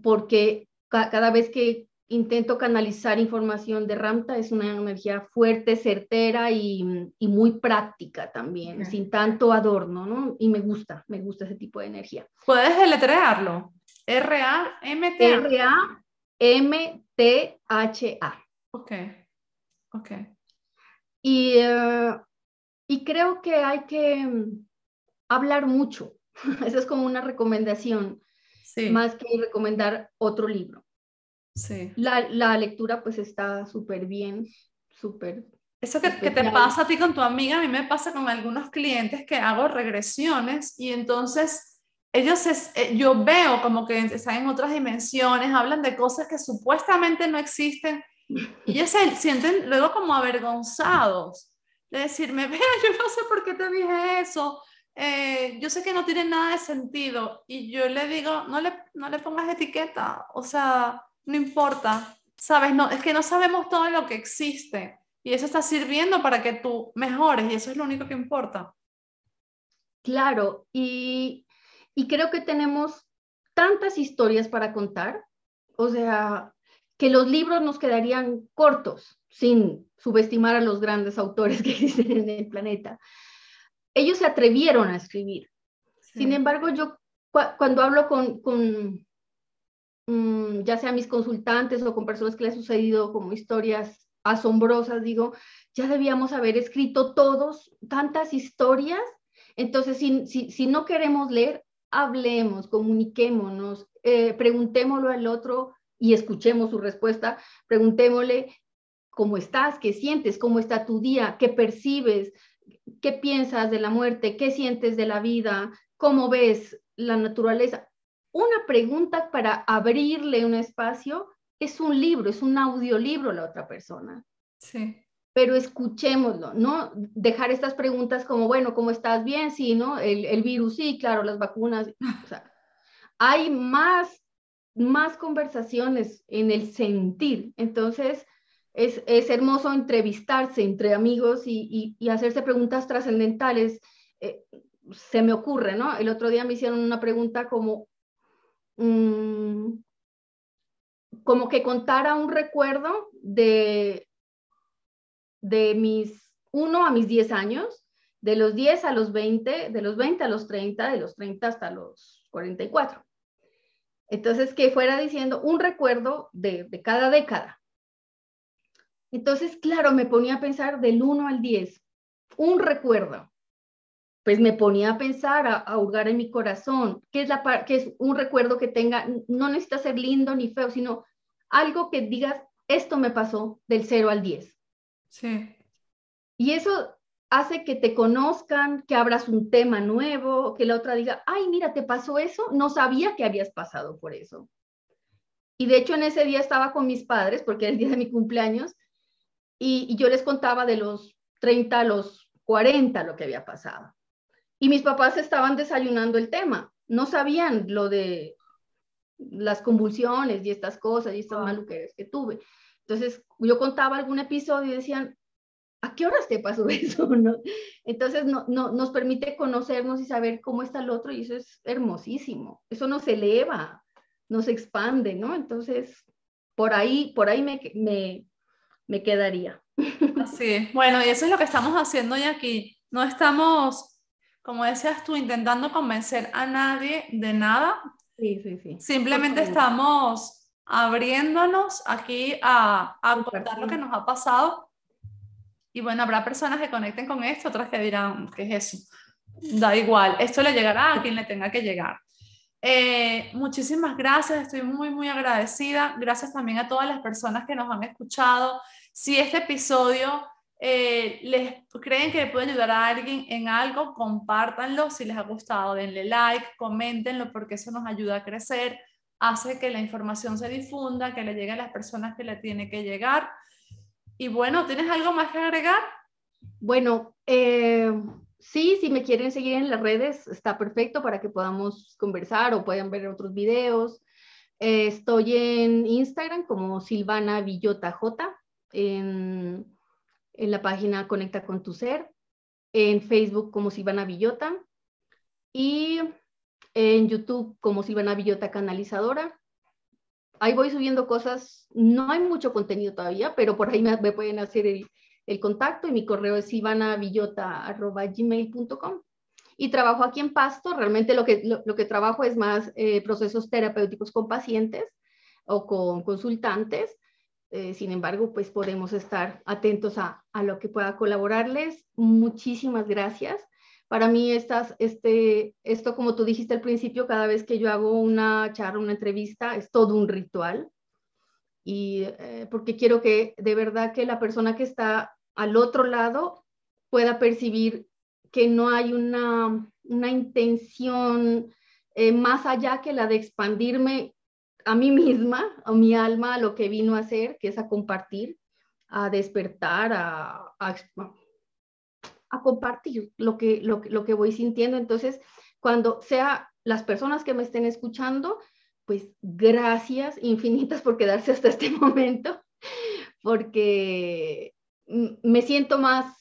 porque ca cada vez que intento canalizar información de Ramta es una energía fuerte, certera y, y muy práctica también, okay. sin tanto adorno, ¿no? Y me gusta, me gusta ese tipo de energía. ¿Puedes deletrearlo? R-A-M-T-A. R-A-M-T-H-A. Ok, ok. Y, uh, y creo que hay que um, hablar mucho. Esa es como una recomendación, sí. más que recomendar otro libro. Sí. La, la lectura pues está súper bien, súper... Eso que, que, te pasa a ti con tu amiga, a mí me pasa con algunos clientes que hago regresiones y entonces ellos, es, eh, yo veo como que están en otras dimensiones, hablan de cosas que supuestamente no existen y ellos se sienten luego como avergonzados de decirme, vea, yo no sé por qué te dije eso, eh, yo sé que no tiene nada de sentido y yo le digo, no le, no le pongas etiqueta, o sea, no importa, sabes, no, es que no sabemos todo lo que existe y eso está sirviendo para que tú mejores y eso es lo único que importa. Claro, y, y creo que tenemos tantas historias para contar, o sea, que los libros nos quedarían cortos sin subestimar a los grandes autores que existen en el planeta. Ellos se atrevieron a escribir. Sí. Sin embargo, yo cu cuando hablo con, con um, ya sea mis consultantes o con personas que les ha sucedido como historias asombrosas, digo, ya debíamos haber escrito todos tantas historias. Entonces, si, si, si no queremos leer, hablemos, comuniquémonos, eh, preguntémoslo al otro y escuchemos su respuesta, preguntémosle cómo estás, qué sientes, cómo está tu día, qué percibes, qué piensas de la muerte, qué sientes de la vida, cómo ves la naturaleza. Una pregunta para abrirle un espacio es un libro, es un audiolibro la otra persona. Sí. Pero escuchémoslo, ¿no? Dejar estas preguntas como, bueno, ¿cómo estás? Bien, sí, ¿no? El, el virus, sí, claro, las vacunas. O sea, hay más, más conversaciones en el sentir. Entonces, es, es hermoso entrevistarse entre amigos y, y, y hacerse preguntas trascendentales. Eh, se me ocurre, ¿no? El otro día me hicieron una pregunta como, mmm, como que contara un recuerdo de, de mis 1 a mis 10 años, de los 10 a los 20, de los 20 a los 30, de los 30 hasta los 44. Entonces, que fuera diciendo un recuerdo de, de cada década. Entonces, claro, me ponía a pensar del 1 al 10, un recuerdo. Pues me ponía a pensar, a, a hurgar en mi corazón, ¿qué es, qué es un recuerdo que tenga, no necesita ser lindo ni feo, sino algo que digas, esto me pasó del 0 al 10. Sí. Y eso hace que te conozcan, que abras un tema nuevo, que la otra diga, ay, mira, te pasó eso, no sabía que habías pasado por eso. Y de hecho en ese día estaba con mis padres, porque era el día de mi cumpleaños, y, y yo les contaba de los 30 a los 40 lo que había pasado. Y mis papás estaban desayunando el tema, no sabían lo de las convulsiones y estas cosas y estas maluqueras que tuve. Entonces yo contaba algún episodio y decían, ¿a qué horas te pasó eso? ¿no? Entonces no, no, nos permite conocernos y saber cómo está el otro y eso es hermosísimo. Eso nos eleva, nos expande, ¿no? Entonces, por ahí, por ahí me, me, me quedaría. Así Bueno, y eso es lo que estamos haciendo hoy aquí. No estamos, como decías tú, intentando convencer a nadie de nada. Sí, sí, sí. Simplemente estamos abriéndonos aquí a, a contar lo que nos ha pasado. Y bueno, habrá personas que conecten con esto, otras que dirán, ¿qué es eso? Da igual, esto le llegará a quien le tenga que llegar. Eh, muchísimas gracias, estoy muy, muy agradecida. Gracias también a todas las personas que nos han escuchado. Si este episodio eh, les creen que puede ayudar a alguien en algo, compártanlo. Si les ha gustado, denle like, coméntenlo porque eso nos ayuda a crecer, hace que la información se difunda, que le llegue a las personas que le tiene que llegar. Y bueno, ¿tienes algo más que agregar? Bueno, eh, sí, si me quieren seguir en las redes, está perfecto para que podamos conversar o puedan ver otros videos. Eh, estoy en Instagram como Silvana Villota J, en, en, la página Conecta con tu Ser, en Facebook como Silvana Villota y en YouTube como Silvana Villota Canalizadora. Ahí voy subiendo cosas, no hay mucho contenido todavía, pero por ahí me, me pueden hacer el, el contacto y mi correo es ivanavillota.gmail.com. Y trabajo aquí en Pasto, realmente lo que, lo, que trabajo es más eh, procesos terapéuticos con pacientes o con consultantes. Eh, sin embargo, pues podemos estar atentos a, a, lo que pueda colaborarles. Muchísimas gracias. Para mí, estas, este, esto, como tú dijiste al principio, cada vez que yo hago una charla, una entrevista, es todo un ritual. Y eh, porque quiero que de verdad que la persona que está al otro lado pueda percibir que no hay una, una intención eh, más allá que la de expandirme a mí misma, a mi alma, a lo que vino a hacer, que es a compartir, a despertar, a, a, a compartir lo que, lo, lo que voy sintiendo. Entonces, cuando sea las personas que me estén escuchando, pues gracias infinitas por quedarse hasta este momento, porque me siento más,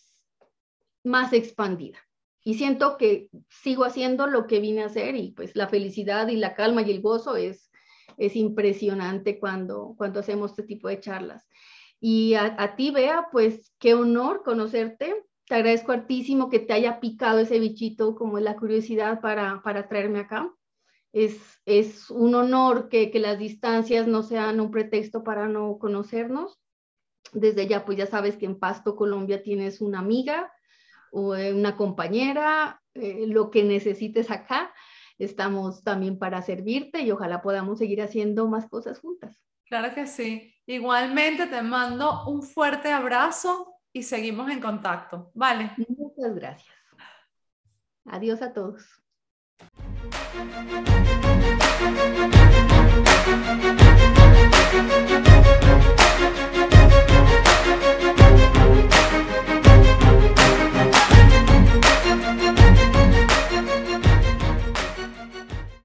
más expandida y siento que sigo haciendo lo que vine a hacer y pues la felicidad y la calma y el gozo es, es impresionante cuando, cuando hacemos este tipo de charlas. Y a, ti, Bea, pues qué honor conocerte. Te agradezco hartísimo que te haya picado ese bichito como la curiosidad para, para traerme acá. Es, es un honor que, que las distancias no sean un pretexto para no conocernos desde ya, pues ya sabes que en Pasto, Colombia, tienes una amiga o eh, una compañera, eh, lo que necesites acá. Estamos también para servirte y ojalá podamos seguir haciendo más cosas juntas. Claro que sí. Igualmente te mando un fuerte abrazo y seguimos en contacto. Vale. Muchas gracias. Adiós a todos.